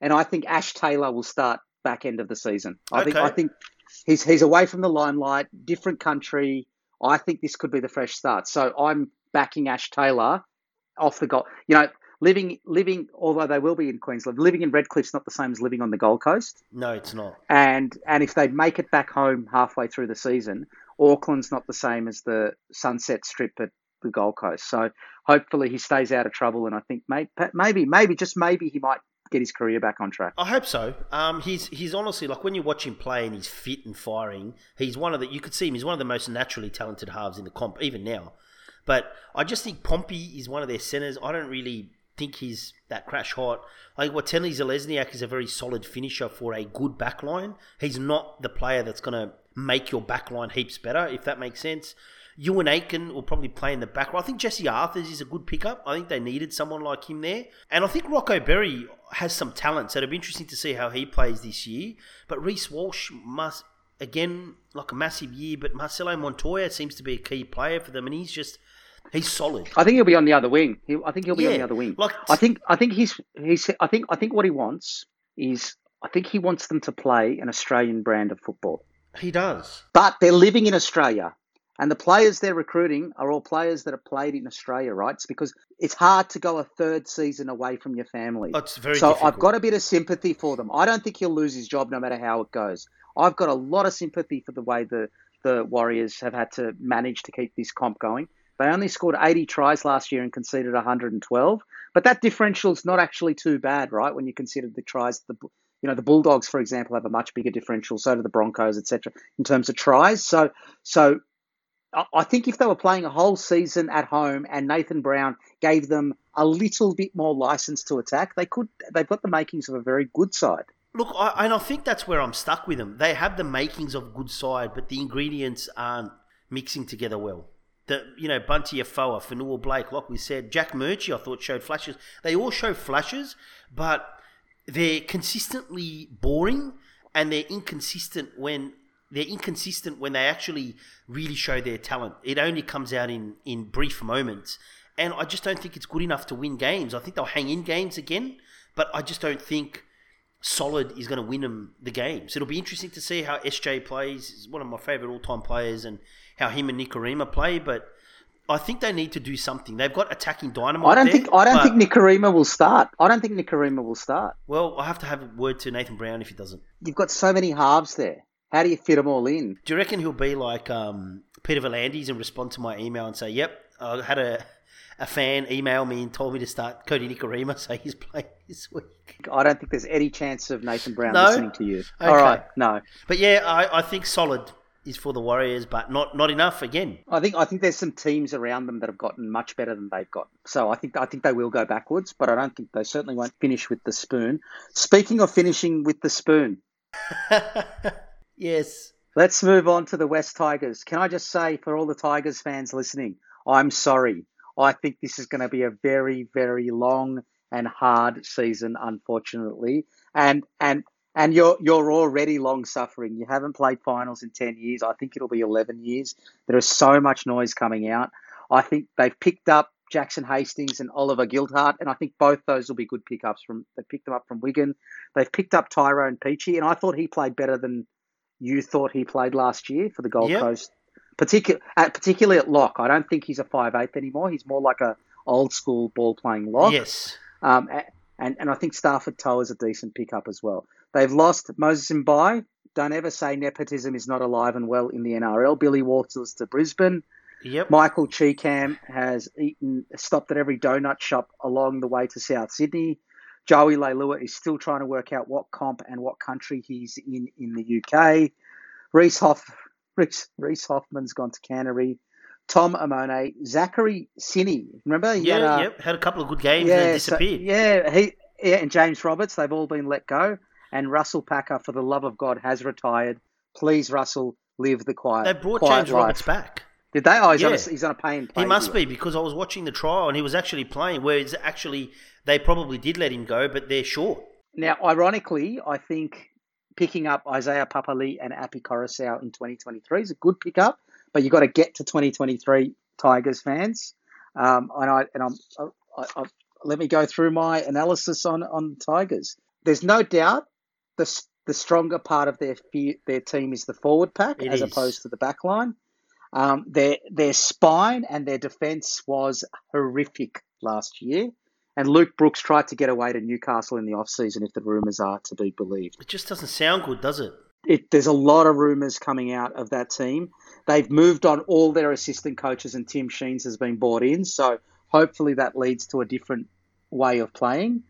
Speaker 2: and I think Ash Taylor will start back end of the season. I think I think he's he's away from the limelight, different country. I think this could be the fresh start. So I'm backing Ash Taylor off the goal. You know, living living although they will be in Queensland, living in Redcliffe's not the same as living on the Gold Coast.
Speaker 3: No, it's not.
Speaker 2: And and if they make it back home halfway through the season, Auckland's not the same as the Sunset Strip at the Gold Coast. So hopefully he stays out of trouble, and I think may, maybe maybe just maybe he might get his career back on track.
Speaker 3: I hope so. Um, he's he's honestly like when you watch him play and he's fit and firing, he's one of the you could see him. He's one of the most naturally talented halves in the comp, even now. But I just think Pompey is one of their centers. I don't really think he's that crash hot. I think Watene-Zelezniak is a very solid finisher for a good backline. He's not the player that's going to make your backline heaps better, if that makes sense. Euan Aitken will probably play in the back. I think Jesse Arthurs is a good pickup. I think they needed someone like him there. And I think Rocco Berry has some talent, so it'll be interesting to see how he plays this year. But Reece Walsh must, again, like a massive year, but Marcelo Montoya seems to be a key player for them, and he's just. He's solid.
Speaker 2: I think he'll be on the other wing. He, I think he'll be on the other wing.
Speaker 3: like-
Speaker 2: I think I think he's he's I think I think what he wants is I think he wants them to play an Australian brand of football.
Speaker 3: He does.
Speaker 2: But they're living in Australia. And the players they're recruiting are all players that have played in Australia, right? It's because it's hard to go a third season away from your family.
Speaker 3: Oh, very
Speaker 2: so
Speaker 3: difficult.
Speaker 2: I've got a bit of sympathy for them. I don't think he'll lose his job no matter how it goes. I've got a lot of sympathy for the way the, the Warriors have had to manage to keep this comp going. They only scored 80 tries last year and conceded 112, but that differential is not actually too bad, right? When you consider the tries, the you know the Bulldogs, for example, have a much bigger differential. So do the Broncos, etc. In terms of tries, so so I think if they were playing a whole season at home and Nathan Brown gave them a little bit more license to attack, they could. They've got the makings of a very good side.
Speaker 3: Look, I, and I think that's where I'm stuck with them. They have the makings of good side, but the ingredients aren't mixing together well. The you know Bunty Afoa, Fonua-Blake, like we said, Jack Murchie, I thought showed flashes. They all show flashes, but they're consistently boring and they're inconsistent when they're inconsistent when they actually really show their talent. It only comes out in in brief moments, and I just don't think it's good enough to win games. I think they'll hang in games again, but I just don't think solid is going to win them the games. It'll be interesting to see how SJ plays. He's one of my favourite all-time players, and how him and Nikorima play. But I think they need to do something. They've got attacking dynamite.
Speaker 2: I don't
Speaker 3: there,
Speaker 2: think. I don't think Nikorima will start. I don't think Nikorima will start.
Speaker 3: Well, I have to have a word to Nathan Brown if he doesn't.
Speaker 2: You've got so many halves there. How do you fit them all in?
Speaker 3: Do you reckon he'll be like um, Peter V'landys and respond to my email and say, "Yep, I had a a fan emailed me and told me to start Kodi Nikorima, so he's playing this week."
Speaker 2: I don't think there's any chance of Nathan Brown
Speaker 3: No?
Speaker 2: listening to you.
Speaker 3: Okay.
Speaker 2: All right, no.
Speaker 3: But yeah, I, I think solid is for the Warriors, but not not enough again.
Speaker 2: I think I think there's some teams around them that have gotten much better than they've got. So I think I think they will go backwards, but I don't think they certainly won't finish with the spoon. Speaking of finishing with the spoon, [laughs]
Speaker 3: yes.
Speaker 2: let's move on to the West Tigers. Can I just say for all the Tigers fans listening, I'm sorry. I think this is going to be a very very long and hard season, unfortunately. And and and you're you're already long suffering. You haven't played finals in ten years. I think it'll be eleven years. There is so much noise coming out. I think they've picked up Jackson Hastings and Oliver Gildart, and I think both those will be good pickups from. They picked them up from Wigan. They've picked up Tyrone Peachey, and I thought he played better than you thought he played last year for the Gold
Speaker 3: Yep.
Speaker 2: Coast. Particular, at, particularly at lock, I don't think he's a five eighth anymore. He's more like a old school ball playing lock.
Speaker 3: Yes.
Speaker 2: Um, and, and I think Starford To'a is a decent pickup as well. They've lost Moses Mbye. Don't ever say nepotism is not alive and well in the NRL. Billy Walters to Brisbane.
Speaker 3: Yep.
Speaker 2: Michael Chee-Kam has eaten, stopped at every donut shop along the way to South Sydney. Joey Leilua is still trying to work out what comp and what country he's in in the UK. Reese Hoff, Reese, Reese Hoffman's gone to Canterbury. Tom Amone, Zachary Sinney. Remember? He
Speaker 3: yeah.
Speaker 2: had a-
Speaker 3: yep. Had a couple of good games and then
Speaker 2: so-
Speaker 3: disappeared.
Speaker 2: yeah, he yeah, and James Roberts, they've all been let go. And Russell Packer, for the love of God, has retired. Please, Russell, live the quiet.
Speaker 3: They brought
Speaker 2: quiet
Speaker 3: James
Speaker 2: life.
Speaker 3: Roberts back.
Speaker 2: Did they? Oh, he's, on, a,
Speaker 3: Yeah.
Speaker 2: he's on a play.
Speaker 3: He must be because I was watching the trial and he was actually playing. Whereas actually they probably did let him go, but they're short.
Speaker 2: Now, ironically, I think picking up Isaiah Papali'i and Api Koroisau in 2023 is a good pickup, but you've got to get to 2023 Tigers fans. Um, and I and I'm, I, I, let me go through my analysis on on Tigers. There's no doubt the the stronger part of their their team is the forward pack
Speaker 3: It
Speaker 2: as
Speaker 3: is.
Speaker 2: opposed to the back line. Um, their their spine and their defense was horrific last year. And Luke Brooks tried to get away to Newcastle in the off-season, if the rumours are to be believed.
Speaker 3: It just doesn't sound good, does it?
Speaker 2: It, there's a lot of rumours coming out of that team. They've moved on all their assistant coaches, and Tim Sheens has been brought in. So hopefully that leads to a different way of playing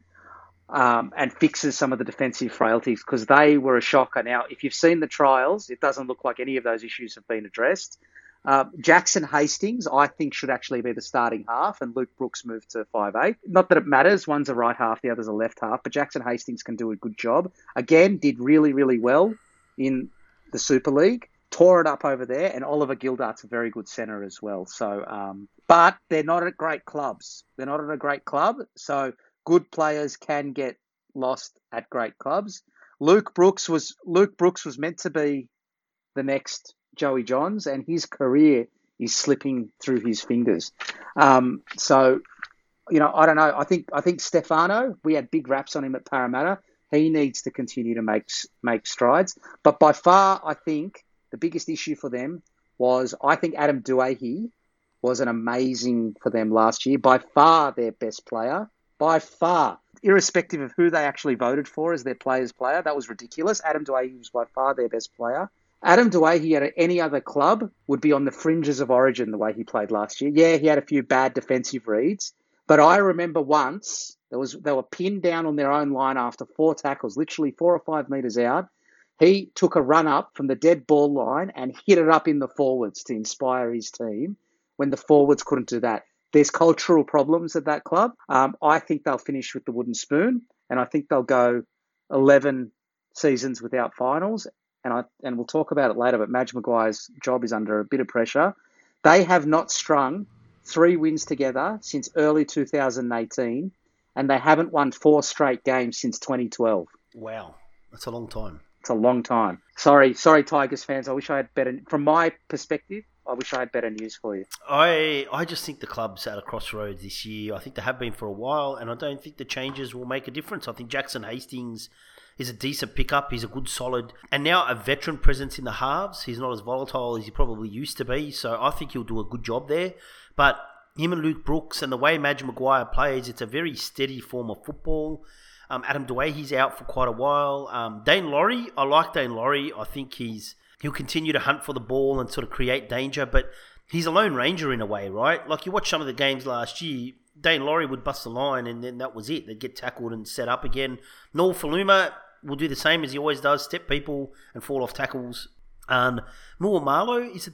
Speaker 2: um, and fixes some of the defensive frailties because they were a shocker. Now, if you've seen the trials, it doesn't look like any of those issues have been addressed. Uh, Jackson Hastings, I think, should actually be the starting half, and Luke Brooks moved to five. Not that it matters; one's a right half, the other's a left half. But Jackson Hastings can do a good job. Again, did really, really well in the Super League. tore it up over there, and Oliver Gildart's a very good centre as well. So, um, but they're not at great clubs. They're not at a great club, so good players can get lost at great clubs. Luke Brooks was Luke Brooks was meant to be the next Joey Johns, and his career is slipping through his fingers. Um, so, you know, I don't know. I think I think Stefano. We had big raps on him at Parramatta. He needs to continue to make make strides. But by far, I think the biggest issue for them was I think Adam Doueihi was an amazing for them last year. By far their best player. By far. Irrespective of who they actually voted for as their player's player, that was ridiculous. Adam Doueihi was by far their best player. Adam Doueihi at any other club would be on the fringes of origin the way he played last year. Yeah, he had a few bad defensive reads, but I remember once there was they were pinned down on their own line after four tackles, literally four or five meters out. He took a run up from the dead ball line and hit it up in the forwards to inspire his team when the forwards couldn't do that. There's cultural problems at that club. Um, I think they'll finish with the wooden spoon, and I think they'll go 11 seasons without finals. And I and we'll talk about it later. But Madge Maguire's job is under a bit of pressure. They have not strung three wins together since early 2018, and they haven't won four straight games since 2012.
Speaker 3: Wow, that's a long time.
Speaker 2: It's a long time. Sorry, sorry, Tigers fans. I wish I had better. From my perspective, I wish I had better news for you.
Speaker 3: I I just think the club's at a crossroads this year. I think they have been for a while, and I don't think the changes will make a difference. I think Jackson Hastings is a decent pickup. He's a good, solid, and now a veteran presence in the halves. He's not as volatile as he probably used to be, so I think he'll do a good job there. But him and Luke Brooks and the way Madge Maguire plays, it's a very steady form of football. Um, Adam he's out for quite a while. Um, Daine Laurie, I like Daine Laurie. I think he's he'll continue to hunt for the ball and sort of create danger, but he's a lone ranger in a way, right? Like you watch some of the games last year, Daine Laurie would bust the line and then that was it. They'd get tackled and set up again. Nofoaluma will do the same as he always does, step people and fall off tackles. Um, Marlow is a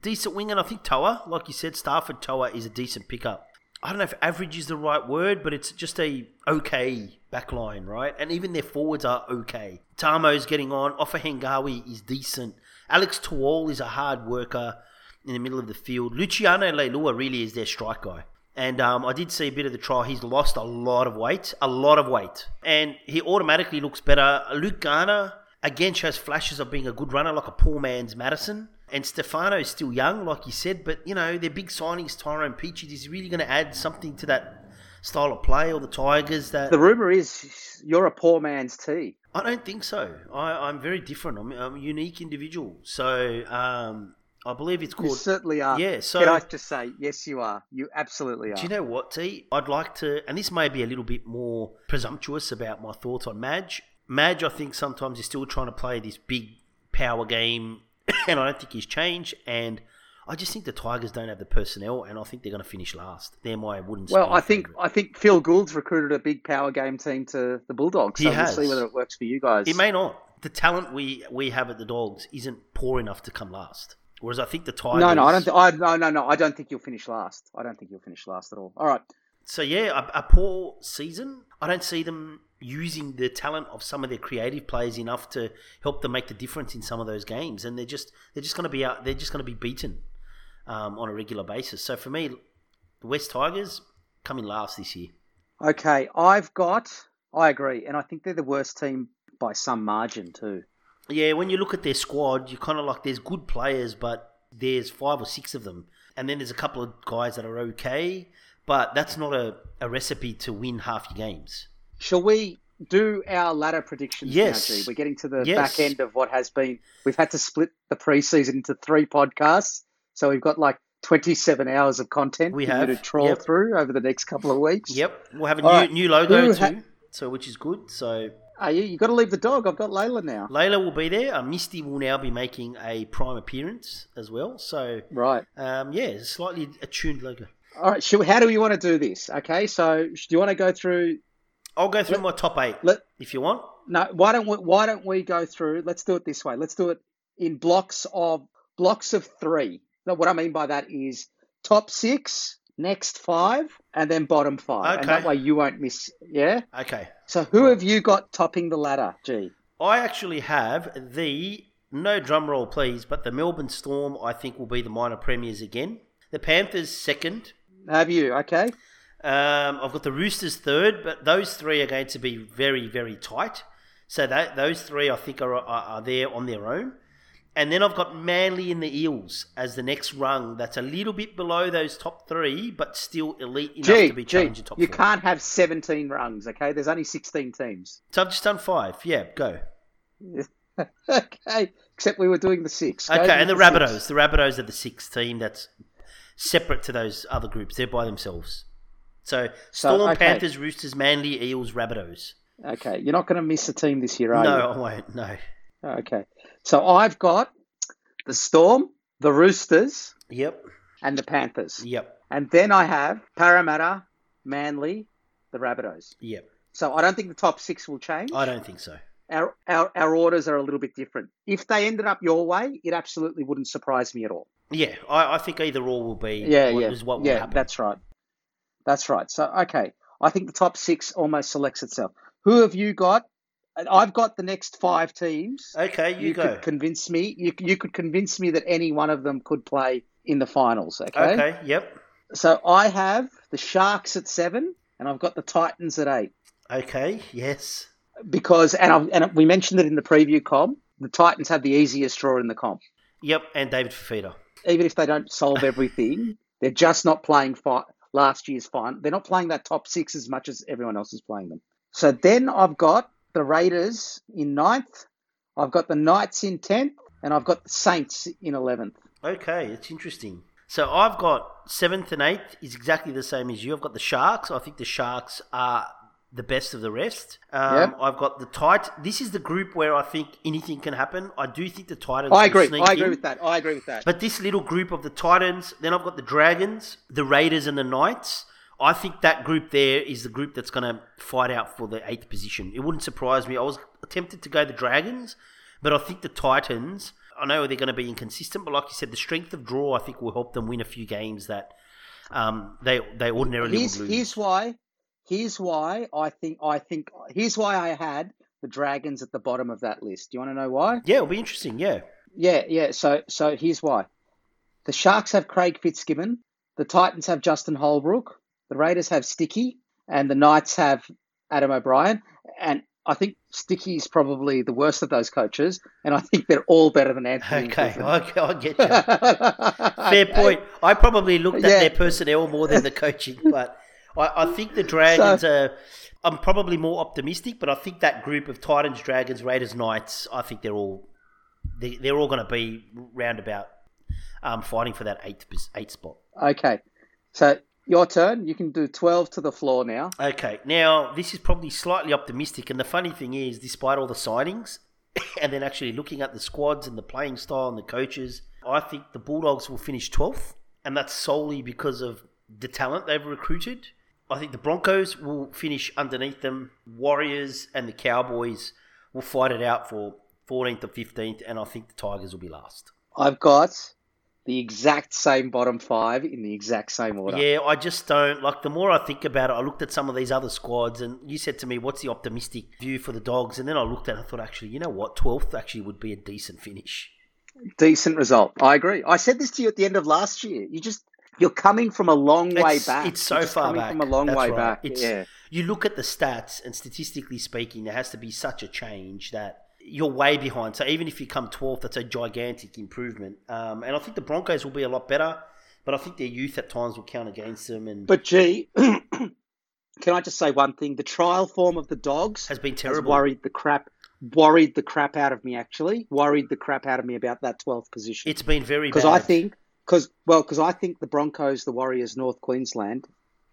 Speaker 3: decent wing, and I think Toa, like you said, Starford To'a is a decent pickup. I don't know if average is the right word, but it's just a okay backline, right? And even their forwards are okay. Tamou's getting on. Ofahengaue is decent. Alex Twal is a hard worker in the middle of the field. Luciano Leilua really is their strike guy. And um, I did see a bit of the trial. He's lost a lot of weight, a lot of weight. And he automatically looks better. Luke Garner, again, shows flashes of being a good runner, like a poor man's Matterson. And Stefano's still young, like you said, but you know, they're big signings. Tyrone Peachey, is really going to add something to that style of play or the Tigers. That
Speaker 2: the rumor is you're a poor man's T.
Speaker 3: I don't think so. I, am very different. I'm, I'm, a unique individual. So um, I believe it's called. You
Speaker 2: certainly are.
Speaker 3: Yeah. So
Speaker 2: can I just say, yes, you are. You absolutely are.
Speaker 3: Do you know what, T? I'd like to, and this may be a little bit more presumptuous about my thoughts on Madge. Madge, I think sometimes is still trying to play this big power game [coughs] and I don't think he's changed. And I just think the Tigers don't have the personnel, and I think they're going to finish last. They're my wooden.
Speaker 2: Well, I think I think Phil Gould's recruited a big power game team to the Bulldogs. So
Speaker 3: he has.
Speaker 2: We'll see whether it works for you guys.
Speaker 3: It may not. The talent we we have at the Dogs isn't poor enough to come last. Whereas I think the Tigers.
Speaker 2: No, no, I don't. Th- I, no, no, no. I don't think you'll finish last. I don't think you'll finish last at all. All right.
Speaker 3: So yeah, a, a poor season. I don't see them using the talent of some of their creative players enough to help them make the difference in some of those games, and they're just they're just going to be out. They're just going to be beaten um, on a regular basis. So for me, the West Tigers coming last this year.
Speaker 2: Okay, I've got. I agree, and I think they're the worst team by some margin too.
Speaker 3: Yeah, when you look at their squad, you kind of like there's good players, but there's five or six of them, and then there's a couple of guys that are okay, but that's not a, a recipe to win half your games.
Speaker 2: Shall we do our ladder predictions
Speaker 3: yes.
Speaker 2: now, G? We're getting to the
Speaker 3: yes.
Speaker 2: back end of what has been. We've had to split the preseason into three podcasts, so we've got like 27 hours of content
Speaker 3: we have.
Speaker 2: to trawl
Speaker 3: yep.
Speaker 2: through over the next couple of weeks.
Speaker 3: Yep, we'll have a new, right. new logo Who too, ha- so which is good. So.
Speaker 2: Are you? You got to leave the dog. I've got Layla now.
Speaker 3: Layla will be there. Uh, Misty will now be making a prime appearance as well. So
Speaker 2: right,
Speaker 3: um, yeah, slightly attuned logo.
Speaker 2: All right, we, how do we want to do this? Okay, so do you want to go through
Speaker 3: I'll go through let, my top eight
Speaker 2: let,
Speaker 3: if you want.
Speaker 2: No, why don't we? Why don't we go through? Let's do it this way. Let's do it in blocks of blocks of three. Now, what I mean by that is top six, next five, and then bottom five.
Speaker 3: Okay.
Speaker 2: And that way you won't miss. Yeah.
Speaker 3: Okay.
Speaker 2: So who have you got topping the ladder, G?
Speaker 3: I actually have the no drum roll, please, but the Melbourne Storm, I think, will be the minor premiers again. The Panthers second.
Speaker 2: Have you? Okay.
Speaker 3: Um, I've got the Roosters third, but those three are going to be very, very tight. So that, those three, I think, are, are, are there on their own. And then I've got Manly and the Eels as the next rung. That's a little bit below those top three, but still elite enough
Speaker 2: Gee,
Speaker 3: to be challenging top
Speaker 2: you
Speaker 3: four.
Speaker 2: can't have 17 rungs, okay? There's only 16 teams.
Speaker 3: So I've just done five. Yeah, go. [laughs]
Speaker 2: okay. Except we were doing the six. Go
Speaker 3: Okay, and the
Speaker 2: six.
Speaker 3: Rabbitohs. The Rabbitohs are the sixth team that's separate to those other groups. They're by themselves. So
Speaker 2: So,
Speaker 3: Storm,
Speaker 2: okay.
Speaker 3: Panthers, Roosters, Manly, Eels, Rabbitohs.
Speaker 2: Okay. You're not going to miss a team this year, are
Speaker 3: No,
Speaker 2: you?
Speaker 3: No, I won't. No.
Speaker 2: Okay. So I've got the Storm, the Roosters,
Speaker 3: Yep.
Speaker 2: and the Panthers.
Speaker 3: Yep.
Speaker 2: And then I have Parramatta, Manly, the Rabbitohs.
Speaker 3: Yep.
Speaker 2: So I don't think the top six will change.
Speaker 3: I don't think so.
Speaker 2: Our, our, our orders are a little bit different. If they ended up your way, it absolutely wouldn't surprise me at all.
Speaker 3: Yeah, I, I think either or will be
Speaker 2: Yeah,
Speaker 3: what,
Speaker 2: yeah.
Speaker 3: is what will
Speaker 2: yeah,
Speaker 3: happen.
Speaker 2: that's right. That's right. So, okay. I think the top six almost selects itself. Who have you got? I've got the next five teams.
Speaker 3: Okay, you, go.
Speaker 2: could convince me. You, you could convince me that any one of them could play in the finals. Okay?
Speaker 3: okay, yep.
Speaker 2: So I have the Sharks at seven, and I've got the Titans at eight.
Speaker 3: Okay, yes.
Speaker 2: Because, and, I, and we mentioned it in the preview comp, the Titans have the easiest draw in the comp.
Speaker 3: Yep, and David Fifita.
Speaker 2: Even if they don't solve everything, [laughs] they're just not playing fi- last year's fine. They're not playing that top six as much as everyone else is playing them. So then I've got the Raiders in ninth, I've got the Knights in tenth, and I've got the Saints in eleventh.
Speaker 3: Okay, it's interesting. So I've got seventh and eighth is exactly the same as you. I've got the Sharks. I think the Sharks are the best of the rest. Um,
Speaker 2: Yep.
Speaker 3: I've got the Titans. This is the group where I think anything can happen. I do think the Titans.
Speaker 2: I agree.
Speaker 3: sneak
Speaker 2: I agree
Speaker 3: in.
Speaker 2: with that. I agree with that.
Speaker 3: But this little group of the Titans, then I've got the Dragons, the Raiders, and the Knights. I think that group there is the group that's going to fight out for the eighth position. It wouldn't surprise me. I was tempted to go the Dragons, but I think the Titans. I know they're going to be inconsistent, but like you said, the strength of draw I think will help them win a few games that um, they they ordinarily
Speaker 2: here's,
Speaker 3: would lose.
Speaker 2: here's why. Here's why I think. I think. Here's why I had the Dragons at the bottom of that list. Do you want to know why?
Speaker 3: Yeah, it'll be interesting. Yeah,
Speaker 2: Yeah, yeah. So, so here's why. The Sharks have Craig Fitzgibbon. The Titans have Justin Holbrook. The Raiders have Sticky, and the Knights have Adam O'Brien. And I think Sticky is probably the worst of those coaches, and I think they're all better than Anthony.
Speaker 3: okay. I, I get you. [laughs] Fair point. I probably looked at
Speaker 2: Yeah.
Speaker 3: their personnel more than the coaching, [laughs] but I, I think the Dragons are. I'm probably more optimistic, but I think that group of Titans, Dragons, Raiders, Knights, I think they're all they, they're all going to be roundabout um, fighting for that eighth eighth spot.
Speaker 2: Okay, so your turn. You can do twelve to the floor now.
Speaker 3: Okay, now this is probably slightly optimistic, and the funny thing is, despite all the signings, [laughs] and then actually looking at the squads and the playing style and the coaches, I think the Bulldogs will finish 12th, and that's solely because of the talent they've recruited. I think the Broncos will finish underneath them. Warriors and the Cowboys will fight it out for 14th or 15th, and I think the Tigers will be last.
Speaker 2: I've got the exact same bottom five in the exact same order.
Speaker 3: Yeah, I just don't like. The more I think about it, I looked at some of these other squads, and you said to me, "What's the optimistic view for the Dogs?" And then I looked at, it, I thought, actually, you know what, twelfth actually would be a decent finish.
Speaker 2: Decent result. I agree. I said this to you at the end of last year. You just you're coming from a long way
Speaker 3: It's-
Speaker 2: back.
Speaker 3: It's so far
Speaker 2: coming
Speaker 3: back.
Speaker 2: from a long
Speaker 3: That's
Speaker 2: way
Speaker 3: right.
Speaker 2: back.
Speaker 3: It's,
Speaker 2: yeah.
Speaker 3: You look at the stats, and statistically speaking, there has to be such a change that you're way behind. So even if you come 12th, that's a gigantic improvement. Um, and I think the Broncos will be a lot better, but I think their youth at times will count against them and
Speaker 2: But gee, [clears throat] can I just say one thing? The trial form of the dogs
Speaker 3: has been
Speaker 2: has
Speaker 3: terrible.
Speaker 2: worried the crap worried the crap out of me actually. Worried the crap out of me about that 12th position.
Speaker 3: It's been very
Speaker 2: Because. I think cuz well, cuz I think the Broncos, the Warriors, North Queensland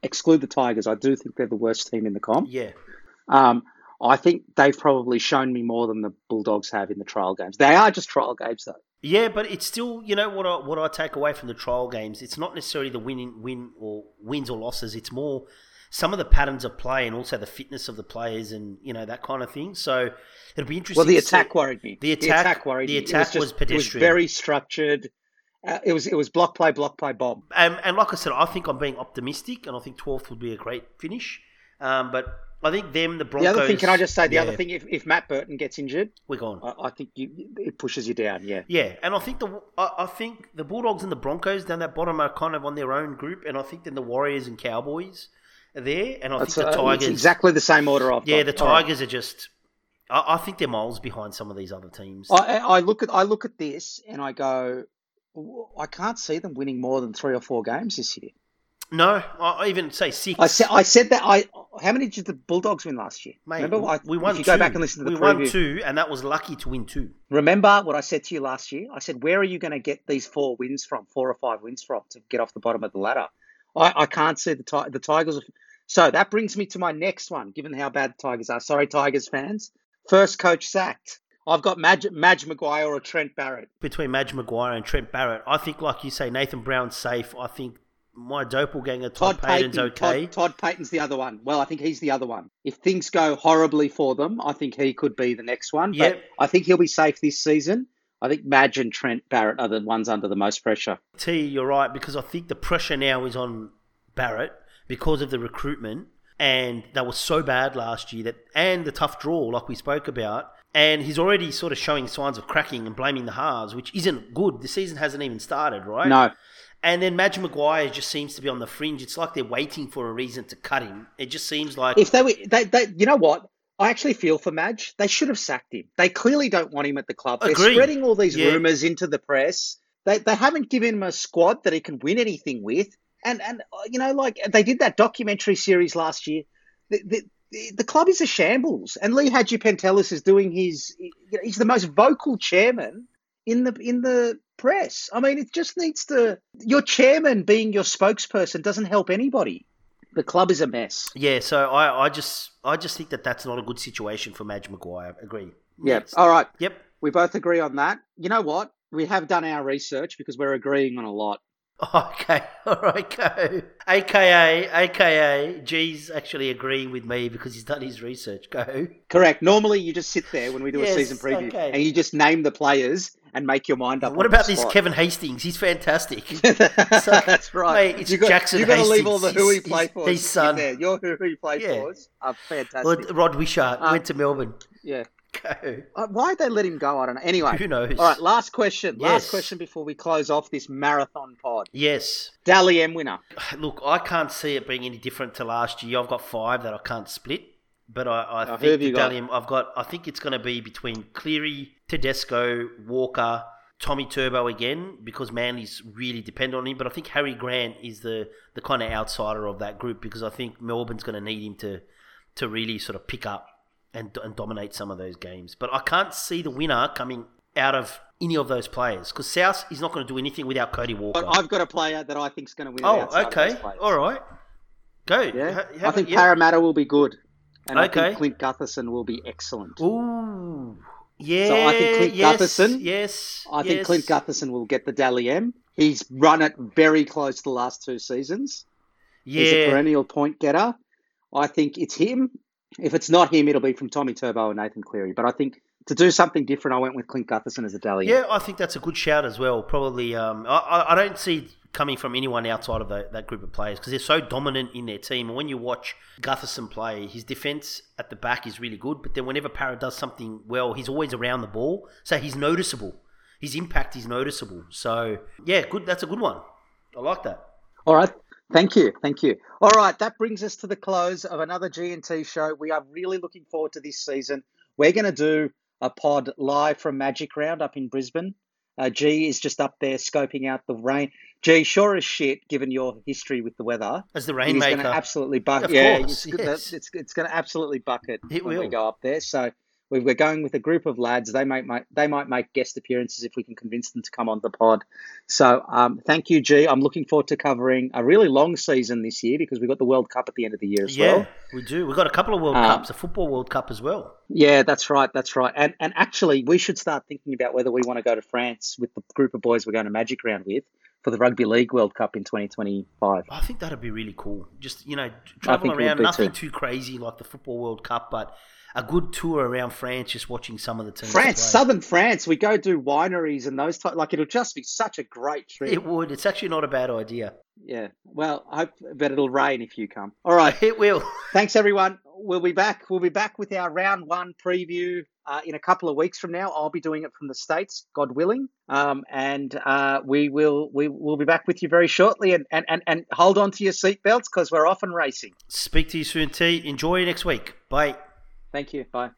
Speaker 2: exclude the Tigers. I do think they're the worst team in the comp.
Speaker 3: yeah.
Speaker 2: Um, I think they've probably shown me more than the Bulldogs have in the trial games. They are just trial games, though.
Speaker 3: Yeah, but it's still, you know, what I, what I take away from the trial games. It's not necessarily the winning win or wins or losses. It's more some of the patterns of play and also the fitness of the players and you know that kind of thing. So it'll be interesting.
Speaker 2: Well, the attack worried me.
Speaker 3: The attack-
Speaker 2: worried
Speaker 3: the
Speaker 2: me. It
Speaker 3: attack
Speaker 2: just-
Speaker 3: was pedestrian.
Speaker 2: It was very structured. Uh, it was it was block play, block play, bomb.
Speaker 3: And, and like I said, I think I'm being optimistic, and I think 12th would be a great finish. Um, but I think them, the Broncos.
Speaker 2: The other thing, can I just say the
Speaker 3: yeah,
Speaker 2: other thing? If, if Matt Burton gets injured,
Speaker 3: we're gone.
Speaker 2: I, I think you, it pushes you down. Yeah.
Speaker 3: Yeah, and I think the I, I think the Bulldogs and the Broncos down that bottom are kind of on their own group, and I think then the Warriors and Cowboys are there, and I
Speaker 2: That's
Speaker 3: think the
Speaker 2: uh, it's
Speaker 3: Tigers.
Speaker 2: exactly the same order I've
Speaker 3: yeah,
Speaker 2: got.
Speaker 3: the
Speaker 2: All right.
Speaker 3: Tigers are just. I, I think they're miles behind some of these other teams.
Speaker 2: I, I look at I look at this and I go, I can't see them winning more than three or four games this year.
Speaker 3: No, I even say six.
Speaker 2: I said I said that I. How many did the Bulldogs win last year?
Speaker 3: Mate,
Speaker 2: Remember, I,
Speaker 3: we won
Speaker 2: if you
Speaker 3: two.
Speaker 2: go back and listen to the preview.
Speaker 3: we won two, and that was lucky to win two.
Speaker 2: Remember what I said to you last year? I said, where are you going to get these four wins from, four or five wins from, to get off the bottom of the ladder? I, I can't see the the Tigers. So that brings me to my next one. Given how bad the Tigers are, sorry Tigers fans. First coach sacked. I've got Madge, Madge Maguire or Trent Barrett.
Speaker 3: Between Madge Maguire and Trent Barrett, I think, like you say, Nathan Brown's safe. I think my doppelganger Todd,
Speaker 2: Todd
Speaker 3: Payten's
Speaker 2: Payten.
Speaker 3: okay.
Speaker 2: Todd, Todd Payten's the other one. Well, I think he's the other one. If things go horribly for them, I think he could be the next one.
Speaker 3: Yep.
Speaker 2: But I think he'll be safe this season. I think Madge and Trent Barrett are the ones under the most pressure.
Speaker 3: T, you're right because I think the pressure now is on Barrett because of the recruitment, and that was so bad last year that, and the tough draw, like we spoke about, and he's already sort of showing signs of cracking and blaming the halves, which isn't good. The season hasn't even started, right?
Speaker 2: No,
Speaker 3: And then Madge Maguire just seems to be on the fringe. It's like they're waiting for a reason to cut him. It just seems like
Speaker 2: if they were, they, they, you know what? I actually feel for Madge. They should have sacked him. They clearly don't want him at the club. They're spreading all these
Speaker 3: Yeah.
Speaker 2: rumors into the press. They, they haven't given him a squad that he can win anything with. And and uh, you know, like they did that documentary series last year. The, the, the, the club is a shambles, and Lee Hagipantelis is doing his. He's the most vocal chairman in the in the press. I mean, it just needs to. Your chairman being your spokesperson doesn't help anybody. The club is a mess.
Speaker 3: yeah. So I, I just I just think that that's not a good situation for Madge Maguire. Agree.
Speaker 2: Yeah.
Speaker 3: Next.
Speaker 2: All right.
Speaker 3: Yep.
Speaker 2: We both agree on that. You know what? We have done our research because we're agreeing on a lot. [laughs]
Speaker 3: Okay, all right, go. AKA, AKA, G's actually agreeing with me because he's done his research. Go.
Speaker 2: Correct. Normally, you just sit there when we do
Speaker 3: Yes,
Speaker 2: a season preview
Speaker 3: okay.
Speaker 2: and you just name the players and make your mind up.
Speaker 3: What
Speaker 2: on the
Speaker 3: about this. Kevin Hastings? He's fantastic. [laughs]
Speaker 2: That's right.
Speaker 3: Mate, it's
Speaker 2: you got,
Speaker 3: Jackson
Speaker 2: You got to leave all the who he played for.
Speaker 3: his son.
Speaker 2: There. Your who he played
Speaker 3: Yeah.
Speaker 2: for are fantastic.
Speaker 3: well, Rod Wishart
Speaker 2: Um,
Speaker 3: went to Melbourne.
Speaker 2: yeah.
Speaker 3: Go.
Speaker 2: Uh, why'd they let him go? I don't know. Anyway.
Speaker 3: Who knows?
Speaker 2: All right. Last question.
Speaker 3: Yes.
Speaker 2: Last question before we close off this marathon pod.
Speaker 3: Yes.
Speaker 2: Dally M winner. [sighs]
Speaker 3: Look, I can't see it being any different to last year. I've got five that I can't split, but I, I
Speaker 2: who
Speaker 3: think the
Speaker 2: got?
Speaker 3: Dalian, I've got. I think it's going to be between Cleary, Tedesco, Walker, Tommy Turbo again because Manly's really depend on him. But I think Harry Grant is the the kind of outsider of that group because I think Melbourne's going to need him to to really sort of pick up and, and dominate some of those games. But I can't see the winner coming out of any of those players because South is not going to do anything without Cody Walker.
Speaker 2: But I've got a player that I think is going to win.
Speaker 3: oh, okay, all right, go.
Speaker 2: Yeah,
Speaker 3: Ha-
Speaker 2: I think
Speaker 3: yeah.
Speaker 2: Parramatta will be good, and I think Clint Gutherson will be excellent.
Speaker 3: Ooh, yeah.
Speaker 2: So I think Clint
Speaker 3: yes,
Speaker 2: Gutherson-
Speaker 3: Yes,
Speaker 2: I think
Speaker 3: yes.
Speaker 2: Clint Gutherson will get the Dally M. He's run it very close the last two seasons. Yeah. He's a perennial point getter. I think it's him. If it's not him, it'll be from Tommy Turbo and Nathan Cleary. But I think to do something different, I went with Clint Gutherson as a Dally M.
Speaker 3: yeah. I think that's a good shout as well. Probably. Um, I, I, don't see coming from anyone outside of the, that group of players because they're so dominant in their team. And when you watch Gutherson play, his defense at the back is really good. But then whenever Parra does something well, he's always around the ball, so he's noticeable. His impact is noticeable. So yeah, good. That's a good one. I like that.
Speaker 2: All right. Thank you. Thank you. All right. That brings us to the close of another G&T show. We are really looking forward to this season. We're going to do a pod live from Magic Round up in Brisbane. Uh, G is just up there scoping out the rain. G, sure as shit, given your history with the weather,
Speaker 3: As the
Speaker 2: it is going
Speaker 3: rainmaker.
Speaker 2: to absolutely bucket.
Speaker 3: Of
Speaker 2: Yeah,
Speaker 3: course,
Speaker 2: it's,
Speaker 3: yes.
Speaker 2: it's, it's going to absolutely bucket
Speaker 3: It
Speaker 2: when we go up there. So we're going with a group of lads. They might, might they might make guest appearances if we can convince them to come on the pod. So um, thank you, G. I'm looking forward to covering a really long season this year because we've got the World Cup at the end of the year as
Speaker 3: yeah,
Speaker 2: well.
Speaker 3: we do. We've got a couple of World
Speaker 2: Um,
Speaker 3: Cups, a football World Cup as well.
Speaker 2: Yeah, that's right. That's right. And and actually, we should start thinking about whether we want to go to France with the group of boys we're going to Magic Round with for the Rugby League World Cup in 2025.
Speaker 3: I think that'd be really cool. Just you know, travel
Speaker 2: think it would
Speaker 3: around, nothing
Speaker 2: too.
Speaker 3: too crazy like the football World Cup, but a good tour around France, just watching some of the teams.
Speaker 2: France, southern France. We go do wineries and those type. Like it'll just be such a great trip.
Speaker 3: It would. It's actually not a bad idea.
Speaker 2: Yeah. Well, I hope, but it'll rain if you come. All right. [laughs]
Speaker 3: It will.
Speaker 2: Thanks, everyone. We'll be back. We'll be back with our round one preview uh, in a couple of weeks from now. I'll be doing it from the states, God willing. Um, and uh, we will we will be back with you very shortly. And and, and, and hold on to your seatbelts because we're off and racing.
Speaker 3: Speak to you soon, T. Enjoy next week. Bye.
Speaker 2: Thank you. Bye.